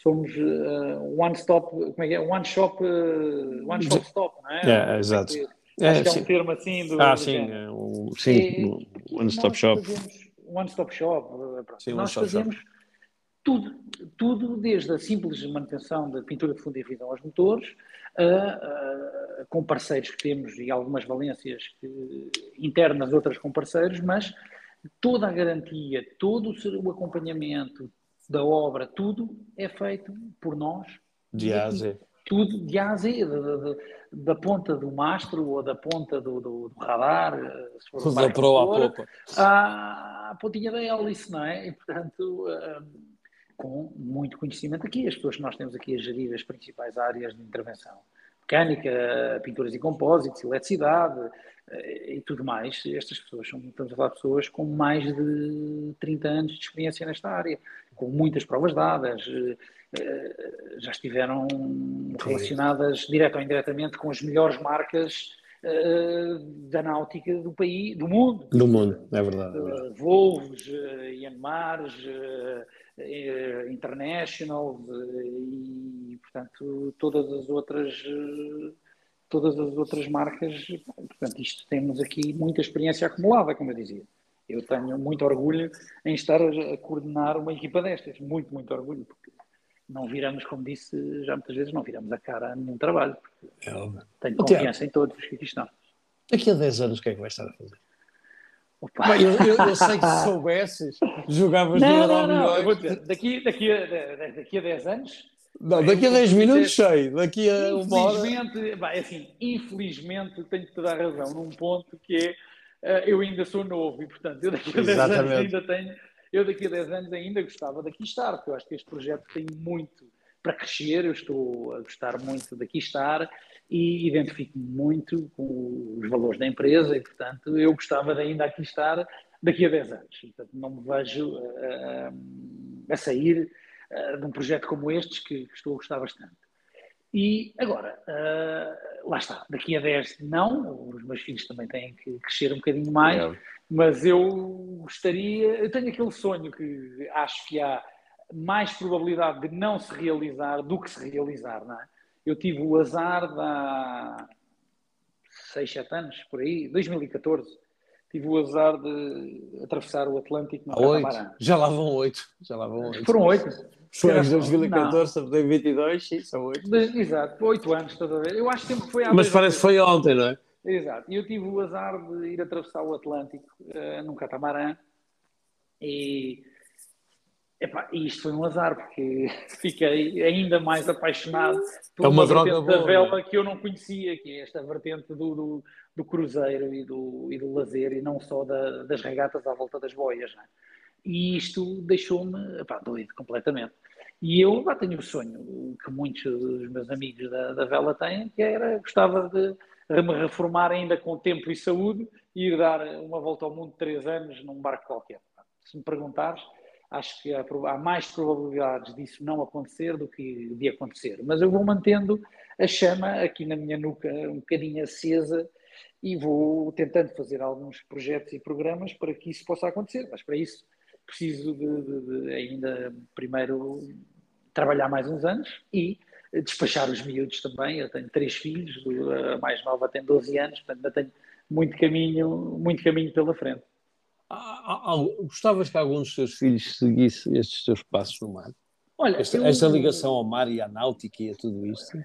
Speaker 4: somos uh, one stop, como é que é? One shop, uh, one shop stop, não é?
Speaker 3: É, exato.
Speaker 4: É, acho que é um termo assim do.
Speaker 3: Ah, do sim, é, um, sim, e, one stop shop.
Speaker 4: One stop shop.
Speaker 3: Sim,
Speaker 4: nós
Speaker 3: stop
Speaker 4: fazemos
Speaker 3: shop.
Speaker 4: tudo, tudo desde a simples manutenção da pintura de fundo e revisão aos motores, uh, com parceiros que temos e algumas valências que, internas, outras com parceiros, mas toda a garantia, todo o acompanhamento da obra, tudo é feito por nós.
Speaker 3: De A a Z.
Speaker 4: Tudo de A a Z, da, da ponta do mastro ou da ponta do, do, do radar, eh,
Speaker 3: se for da proa à.
Speaker 4: À, à pontinha da hélice, não é? E, portanto, com muito conhecimento aqui, as pessoas que nós temos aqui a gerir as principais áreas de intervenção mecânica, pinturas e compósitos, eletricidade eh, e tudo mais. Estas pessoas são, estamos a falar de pessoas com mais de 30 anos de experiência nesta área, com muitas provas dadas, eh, eh, já estiveram relacionadas direto ou indiretamente com as melhores marcas da náutica do país, do mundo.
Speaker 3: Do mundo, é verdade. É verdade.
Speaker 4: Voos, Yanmars, International e, portanto, todas as outras todas as outras marcas. Portanto, isto temos aqui muita experiência acumulada, como eu dizia. Eu tenho muito orgulho em estar a coordenar uma equipa destas, muito, muito orgulho, porque não viramos, como disse já muitas vezes, não viramos a cara a nenhum trabalho. É tenho confiança em todos os que aqui estão.
Speaker 3: Daqui a 10 anos, o que é que vai estar a fazer? Opa. Eu, eu, eu, sei que se *laughs* soubesses, jogavas não,
Speaker 4: não, não, não. Daqui, daqui, a, daqui a 10 anos
Speaker 3: não, daqui a 10 minutos sei, daqui a uma hora.
Speaker 4: Infelizmente, bem, assim, infelizmente tenho que te dar razão num ponto que é uh, eu ainda sou novo e, portanto, eu daqui a 10 Exatamente. anos ainda tenho, eu daqui a 10 anos ainda gostava daqui estar, porque eu acho que este projeto tem muito para crescer, eu estou a gostar muito daqui estar e identifico-me muito com os valores da empresa e, portanto, eu gostava de ainda aqui estar daqui a 10 anos. Portanto, não me vejo uh, a sair uh, de um projeto como estes, que, estou a gostar bastante. E agora, uh, lá está, daqui a 10 não, os meus filhos também têm que crescer um bocadinho mais, é. mas eu gostaria, eu tenho aquele sonho que acho que há mais probabilidade de não se realizar do que se realizar, não é? Eu tive o azar de há 6, 7 anos, por aí, 2014, tive o azar de atravessar o Atlântico no catamarã.
Speaker 3: Já lá vão 8. Já lá vão 8.
Speaker 4: Foram 8?
Speaker 3: Foi em 2014, não. 2022, sim, são oito.
Speaker 4: Exato, oito anos, estás a ver? Eu acho que sempre foi
Speaker 3: há Mas parece que foi ontem, não é?
Speaker 4: Exato, e eu tive o azar de ir atravessar o Atlântico uh, num catamarã e epá, isto foi um azar porque *laughs* fiquei ainda mais apaixonado
Speaker 3: por é uma, uma vertente
Speaker 4: da vela que eu não conhecia, que é esta vertente do, do, do cruzeiro e do, e do lazer e não só da, das regatas à volta das boias, não é? E isto deixou-me doido completamente. E eu pá, tenho o sonho que muitos dos meus amigos da, da vela têm, que era, gostava de me reformar ainda com tempo e saúde e ir dar uma volta ao mundo de três anos num barco qualquer. Se me perguntares, acho que há, há mais probabilidades disso não acontecer do que de acontecer. Mas eu vou mantendo a chama aqui na minha nuca um bocadinho acesa e vou tentando fazer alguns projetos e programas para que isso possa acontecer. Mas para isso preciso de, de, de, ainda primeiro trabalhar mais uns anos e despachar os miúdos também. Eu tenho três filhos, a mais nova tem 12 anos, portanto ainda tenho muito caminho, muito caminho pela frente.
Speaker 3: gostavas que algum dos teus filhos seguisse estes teus passos no mar? Olha, esta, eu... esta ligação ao mar e à náutica e a tudo isto?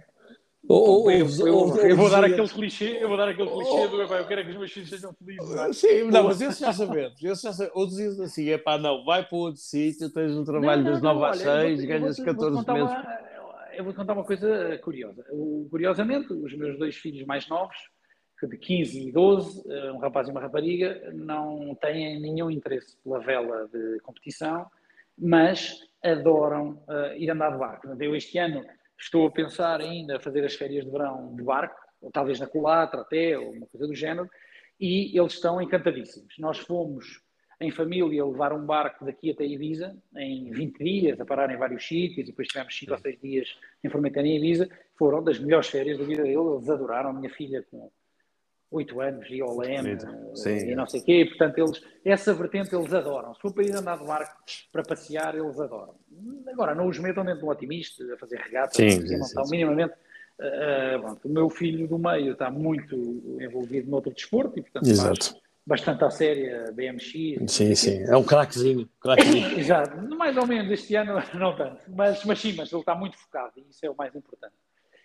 Speaker 4: Ou, eu, eu, eu, eu, vou dar aquele clichê, eu vou dar aquele clichê do eu quero que os meus filhos sejam felizes.
Speaker 3: É? Sim, não, mas esse já sabemos. Esse já sabemos. Ou dizias assim, é pá, não, vai para outro sítio, tens um trabalho não, das 9 às 6, ganhas 14 meses. Uma,
Speaker 4: eu vou contar uma coisa curiosa. curiosamente, os meus dois filhos mais novos, de 15 e 12, eh, um rapaz e uma rapariga, não têm nenhum interesse pela vela de competição, mas adoram uh, ir andar de barco. Eu este ano Estou a pensar ainda a fazer as férias de verão de barco, ou talvez na Colatra até, ou uma coisa do género, e eles estão encantadíssimos. Nós fomos em família levar um barco daqui até Ibiza, em 20 dias, a parar em vários sítios, e depois tivemos 5 ou 6 dias em Formentera e Ibiza. Foram das melhores férias da vida deles, eles adoraram. A minha filha com oito anos e ao leme e não sei o quê. Portanto, eles, essa vertente eles adoram. Se for para ir andar de barco para passear, eles adoram. Agora, não os metam dentro de um otimista a fazer regatas, sim, sim, não estão minimamente. Uh, o meu filho do meio está muito envolvido noutro desporto e, portanto, Exato. bastante à séria BMX.
Speaker 3: Sim, sim, é um craquezinho. craquezinho. *coughs*
Speaker 4: Exato, mais ou menos este ano *laughs* não tanto, mas, mas sim, mas ele está muito focado e isso é o mais importante.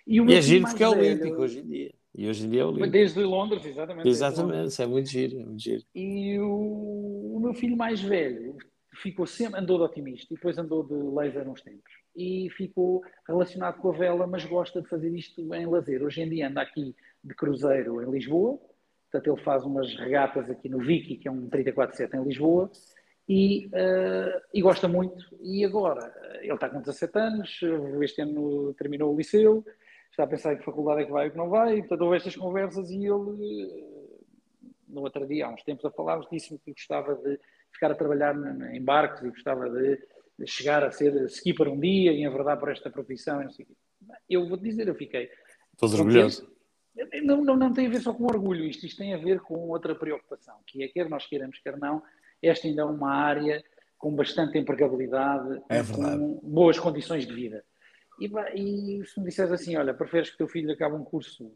Speaker 3: E, e é giro porque é olímpico hoje em dia. E hoje em dia é olímpico.
Speaker 4: Desde Londres, exatamente.
Speaker 3: Exatamente, isso é muito giro, é muito giro.
Speaker 4: E o, o meu filho mais velho ficou sempre, andou de otimista e depois andou de laser uns tempos. E ficou relacionado com a vela, mas gosta de fazer isto em lazer. Hoje em dia anda aqui de cruzeiro em Lisboa, portanto ele faz umas regatas aqui no Vicky, que é um 34-7 em Lisboa, e, uh, e, gosta muito. E agora, ele está com 17 anos, este ano terminou o liceu, está a pensar em que faculdade é que vai e que não vai, portanto houve estas conversas e ele, no outro dia, há uns tempos a falarmos, disse-me que gostava de ficar a trabalhar em barcos e gostava de chegar a ser skipper um dia e enverdar por esta profissão. Eu vou-te dizer, eu fiquei...
Speaker 3: Todos orgulhoso.
Speaker 4: Não, não, não tem a ver só com orgulho isto, isto tem a ver com outra preocupação, que é, quer nós queiramos, quer não, esta ainda é uma área com bastante empregabilidade,
Speaker 3: é
Speaker 4: com boas condições de vida. E, e, se me disseres assim, olha, preferes que o teu filho acabe um curso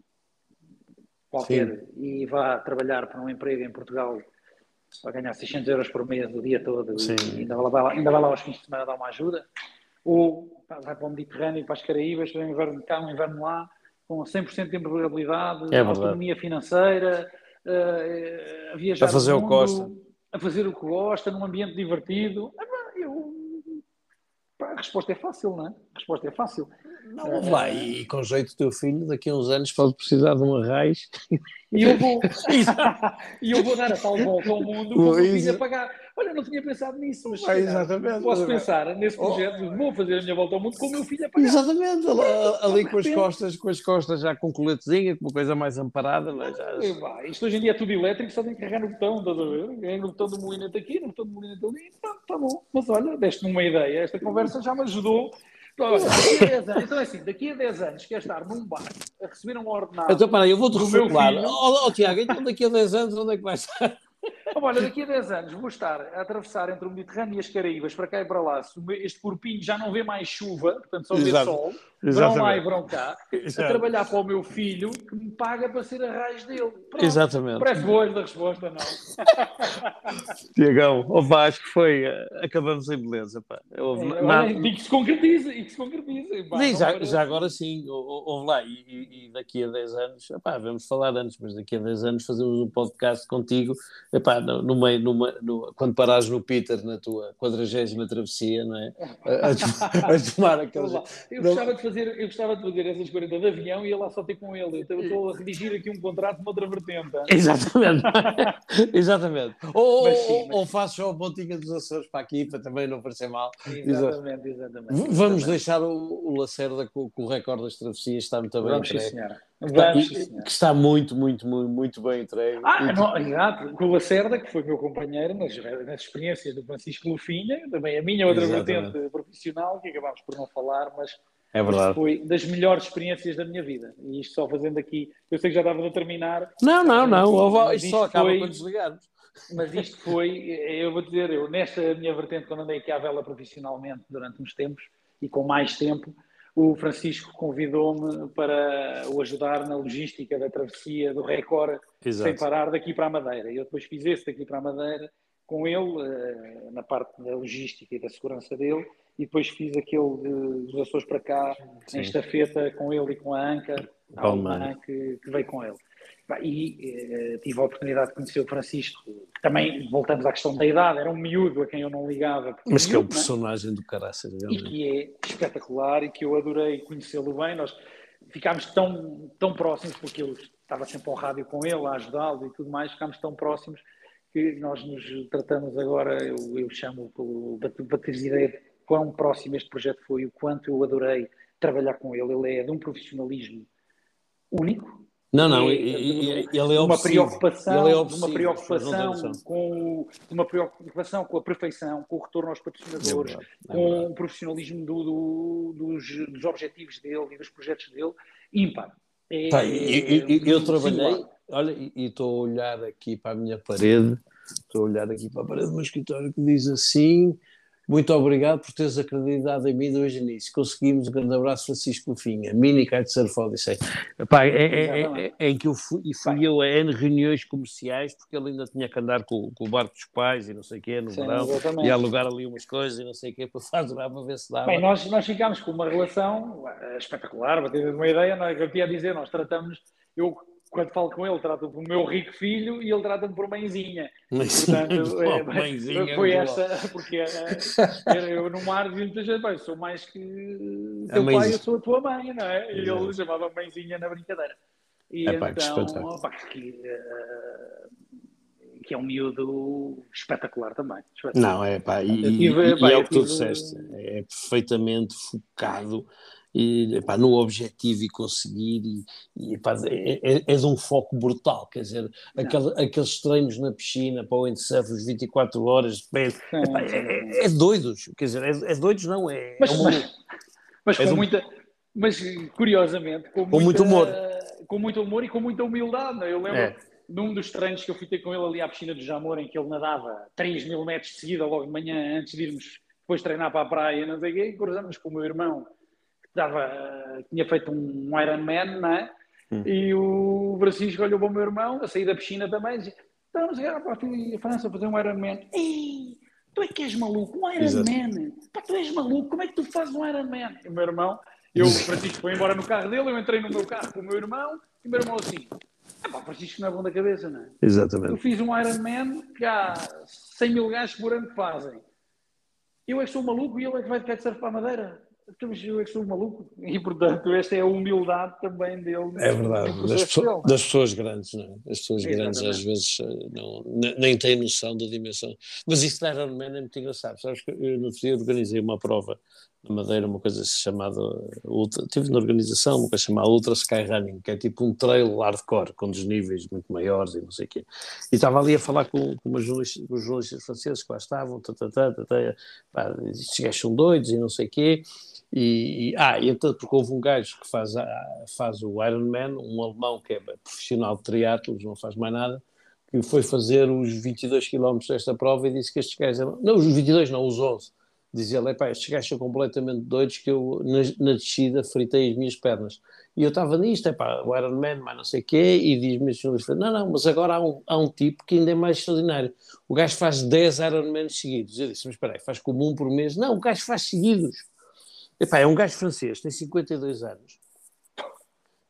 Speaker 4: qualquer Sim. e vá trabalhar para um emprego em Portugal para ganhar 600 euros por mês o dia todo Sim. e ainda vai, lá, ainda vai lá aos fins de semana dar uma ajuda, ou vai para o Mediterrâneo, para as Caraíbas, para um inverno cá, um inverno lá, com 100% de empregabilidade,
Speaker 3: é
Speaker 4: autonomia financeira, uh, a viajar
Speaker 3: a fazer mundo, o Costa
Speaker 4: a fazer o que gosta, num ambiente divertido. Eu, a resposta é fácil, não é? A resposta é fácil.
Speaker 3: Não, uh, lá, e com jeito o teu filho daqui a uns anos pode precisar de um arraiz.
Speaker 4: E eu vou, *laughs* e eu vou dar a tal volta ao mundo como eu vinha pagar. Olha, não tinha pensado nisso, mas
Speaker 3: ah, exatamente,
Speaker 4: posso pensar nesse oh. projeto, oh. vou fazer a minha volta ao mundo com o meu filho a pagar.
Speaker 3: Exatamente, ali, com, as costas, com as costas já com coletezinha, com uma coisa mais amparada. Mas já...
Speaker 4: Ah, isto hoje em dia é tudo elétrico, só tem que carregar no botão, estás a ver? É no botão do molinete aqui, no botão do molinete ali, tá, tá bom. Mas olha, deste-me uma ideia, esta conversa já me ajudou daqui a 10 anos, então é assim, daqui a 10 anos quer estar num bar a receber um ordenado.
Speaker 3: Então, para aí, eu vou-te reformular. Ó, oh, oh, Tiago, então daqui a 10 anos onde é que vai estar? *laughs*
Speaker 4: Olha, daqui a 10 anos vou estar a atravessar entre o Mediterrâneo e as Caraíbas, para cá e para lá. Este corpinho já não vê mais chuva, portanto só vê Exato. sol. Exatamente. Verão lá e verão cá. Exato. A trabalhar para o meu filho, que me paga para ser a raiz dele. Pronto.
Speaker 3: Exatamente.
Speaker 4: Parece boa da resposta, não? *laughs*
Speaker 3: Tiagão, oh, acho que foi. Eh, acabamos em beleza. Pá.
Speaker 4: Houve, é, nada... E que se concretiza. E que se concretiza.
Speaker 3: Pá, Sim, já, já, agora sim. Houve lá. E, e, e, daqui a 10 anos, epá, vamos falar antes, mas daqui a 10 anos fazemos um podcast contigo. Epá, no, no meio, numa, no, quando parares no Peter, na tua quadragésima travessia, não é? A, a, a tomar *laughs* aqueles.
Speaker 4: Eu gostava de fazer, eu gostava de fazer essas 40 de avião e ia lá só ter com ele. Eu estou a redigir aqui um contrato numa outra vertente. *laughs*
Speaker 3: Exatamente. *laughs* Exatamente. Ou, mas sim, mas... ou faço só a pontinha dos Açores para aqui, para também não parecer mal.
Speaker 4: Exatamente, exatamente.
Speaker 3: Vamos exatamente. deixar o, o Lacerda com, com, o recorde das travessias, está muito bem.
Speaker 4: Vamos, sim, senhora.
Speaker 3: Vamos, que está muito, muito, muito, muito bem entregue.
Speaker 4: Ah, não, exato. Com o Lacerda, que foi meu companheiro nas, nas experiências do Francisco Lufinha, também a minha outra Exatamente. vertente profissional, que acabámos por não falar, mas
Speaker 3: é verdade.
Speaker 4: foi das melhores experiências da minha vida. E isto só fazendo aqui, eu sei que já estava a terminar.
Speaker 3: Não, não, não, isto, isto só acaba foi, quando desligarmos.
Speaker 4: Mas isto foi, eu vou dizer, eu nesta minha vertente, quando andei aqui à vela profissionalmente durante uns tempos e com mais tempo, o Francisco convidou-me para o ajudar na logística da travessia do Record Exato. sem parar daqui para a Madeira. E eu depois fiz esse daqui para a Madeira com ele, eh, na parte da logística e da segurança dele, e depois fiz aquele de, dos Açores para cá, Sim. em estafeta, com ele e com a Anca, a alemã que, que veio com ele. E eh, tive a oportunidade de conhecer o Francisco. Também voltamos à questão da idade, era um miúdo a quem eu não ligava.
Speaker 3: Mas que
Speaker 4: é
Speaker 3: um personagem do caraças.
Speaker 4: E que é espetacular e que eu adorei conhecê-lo bem. Nós ficámos tão, tão próximos, porque eu estava sempre ao rádio com ele, a ajudá-lo e tudo mais, ficámos tão próximos que nós nos tratamos agora, eu, eu chamo pelo, de quão próximo este projeto foi, o quanto eu adorei trabalhar com ele. Ele é de um profissionalismo único,
Speaker 3: não, não, é, ele é
Speaker 4: uma preocupação, é uma preocupação com uma preocupação com a perfeição, com o retorno aos patrocinadores, é verdade, é com o profissionalismo do, do, dos, dos, objetivos dele e dos projetos dele, ímpar.
Speaker 3: É, tá, e, eu trabalhei, olha, e estou a olhar aqui para a minha parede, estou a olhar aqui para a parede do meu escritório que diz assim Muito obrigado por teres acreditado em mim desde o início. Conseguimos. Um grande abraço, Francisco Finha. Mini Kitesurf Odyssey. Epá, é, é, é, é, em que eu fui, e fui eu a N reuniões comerciais, porque ele ainda tinha que andar com, com o barco dos pais e não sei o quê, no Sim, verão, exatamente. e alugar ali umas coisas e não sei o quê, para faturar, para ver se dava.
Speaker 4: Bem, nós, nós ficámos com uma relação eh, espetacular, para ter uma ideia, não é que eu tinha a dizer, nós tratamos, eu quando falo com ele, trato-me por meu rico filho e ele trata-me por mãezinha. Portanto, *laughs* é, mãezinha foi esta, porque era, eu no mar dizia muita gente, pai, sou mais que teu pai, eu sou a tua mãe, não é? E ele chamava mãezinha na brincadeira. E é, então, pá, que, uh, que é um miúdo espetacular também.
Speaker 3: Espetacular. Não, é pá, e, tive, e, pá, e é o que tu disseste, é perfeitamente focado e, epá, no objetivo e conseguir, e, e epá, é, é, é, de um foco brutal, quer dizer, aquele, aqueles treinos na piscina para o windsurf, os 24 horas, epá, é, é, doidos, quer dizer, é, é doidos não, é,
Speaker 4: mas,
Speaker 3: é
Speaker 4: uma, mas, mas com muita, mas curiosamente, com,
Speaker 3: com muito humor.
Speaker 4: Com muito humor e com muita humildade, é? eu lembro num dos treinos que eu fui ter com ele ali à piscina do Jamor, em que ele nadava 3 mil metros de seguida logo de manhã, antes de irmos depois treinar para a praia, não sei o quê, e cruzamos com o meu irmão, dava, tinha feito um Ironman, não é? Hum. E o Francisco olhou para o meu irmão, a sair da piscina também, e dizia: Estamos a para a França fazer um Ironman. Ei, tu é que és maluco, um Ironman? Pá, tu és maluco, como é que tu fazes um Ironman? E o meu irmão, eu, o Francisco foi embora no carro dele, eu entrei no meu carro com o meu irmão, e o meu irmão assim: ah, pá, Francisco não é bom da cabeça, não é?
Speaker 3: Exatamente.
Speaker 4: Eu fiz um Ironman que há 100 mil gajos por ano que fazem. Eu é que sou maluco e ele é que vai de kitesurf para a Madeira. Então, eu é sou maluco. E, portanto, esta é a humildade também dele.
Speaker 3: É verdade, das, pessoas, das pessoas grandes, não é? As pessoas grandes às vezes eh, não, nem têm noção da dimensão. Mas isso da Ironman é muito engraçado. Sabes que eu no outro dia organizei uma prova na Madeira, uma coisa chamada. Ultra, tive na organização uma coisa chamada Ultra Sky Running, que é tipo um trail hardcore, com desníveis muito maiores e não sei o quê. E estava ali a falar com, com umas jornalistas, os jornalistas franceses que lá estavam, tá, tá, tá, tá, tá, pá, estes gajos são doidos e não sei o quê. E, e, ah, e então, porque houve um gajo que faz, faz o Ironman, um alemão que é profissional de triatlos, não faz mais nada, que foi fazer os 22 km desta prova e disse que estes gajos não, os 22 não, os 11, dizia ele, estes gajos são completamente doidos que eu na, na descida fritei as minhas pernas. E eu estava nisto, epá, o Ironman, mas não sei o quê, e diz-me assim, não, não, mas agora há um, há um tipo que ainda é mais extraordinário. O gajo faz 10 Ironmans seguidos. Eu disse, mas espera aí, faz como um por mês? Não, o gajo faz seguidos. Epá, é um gajo francês, tem 52 anos.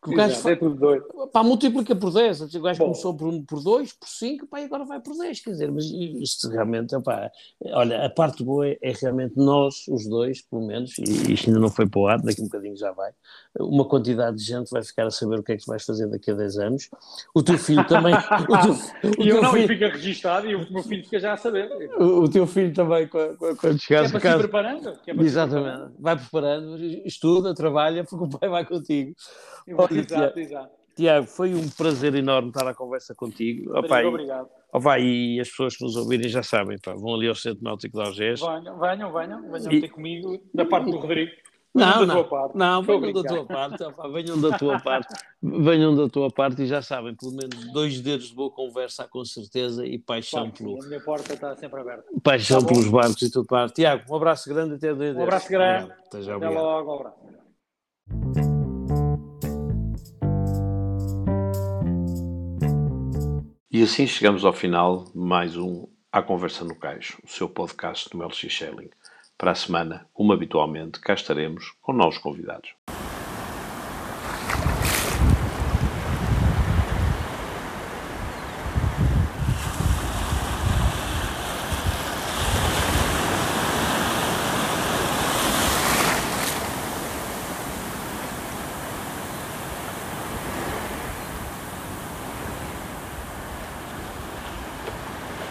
Speaker 4: O gajo Exato, é tudo doido.
Speaker 3: Pá, multiplica por 10. O gajo Bom. começou por, por 2, por 5, pá, e agora vai por 10. Quer dizer, mas isto realmente, pá, olha, a parte boa é, é, realmente nós, os dois, pelo menos, e isto ainda não foi para o ar, daqui a um bocadinho já vai. Uma quantidade de gente vai ficar a saber o que é que vais fazer daqui a 10 anos. O teu filho também.
Speaker 4: teu, *laughs* o e eu não, filho... e fica registado e o meu filho fica já a saber.
Speaker 3: O, o teu filho também, quando, quando chegares
Speaker 4: é a casa. preparando.
Speaker 3: É Exatamente. Vai preparando, estuda, trabalha, porque o pai vai contigo.
Speaker 4: Exato, exato.
Speaker 3: Tiago, foi um prazer enorme estar à conversa contigo.
Speaker 4: Opa, obrigado.
Speaker 3: Opa, e as pessoas que nos ouvirem já sabem, pá, vão ali ao Centro Náutico de Algés.
Speaker 4: Venham, venham, venham, venham e... ter comigo, da parte do Rodrigo.
Speaker 3: Não, não, não, venham da tua parte, opa, venham da tua parte, venham da tua parte e já sabem, pelo menos dois dedos de boa conversa com certeza e paixão
Speaker 4: pelo. A minha porta está sempre aberta.
Speaker 3: Paixão tá pelos barcos e tudo parte. Tiago, um abraço grande até dois
Speaker 4: Um abraço grande. Até, até logo, um abraço.
Speaker 2: E assim chegamos ao final de mais um A Conversa no Caixo, o seu podcast do LX Shelling. Para a semana, como habitualmente, cá estaremos com novos convidados.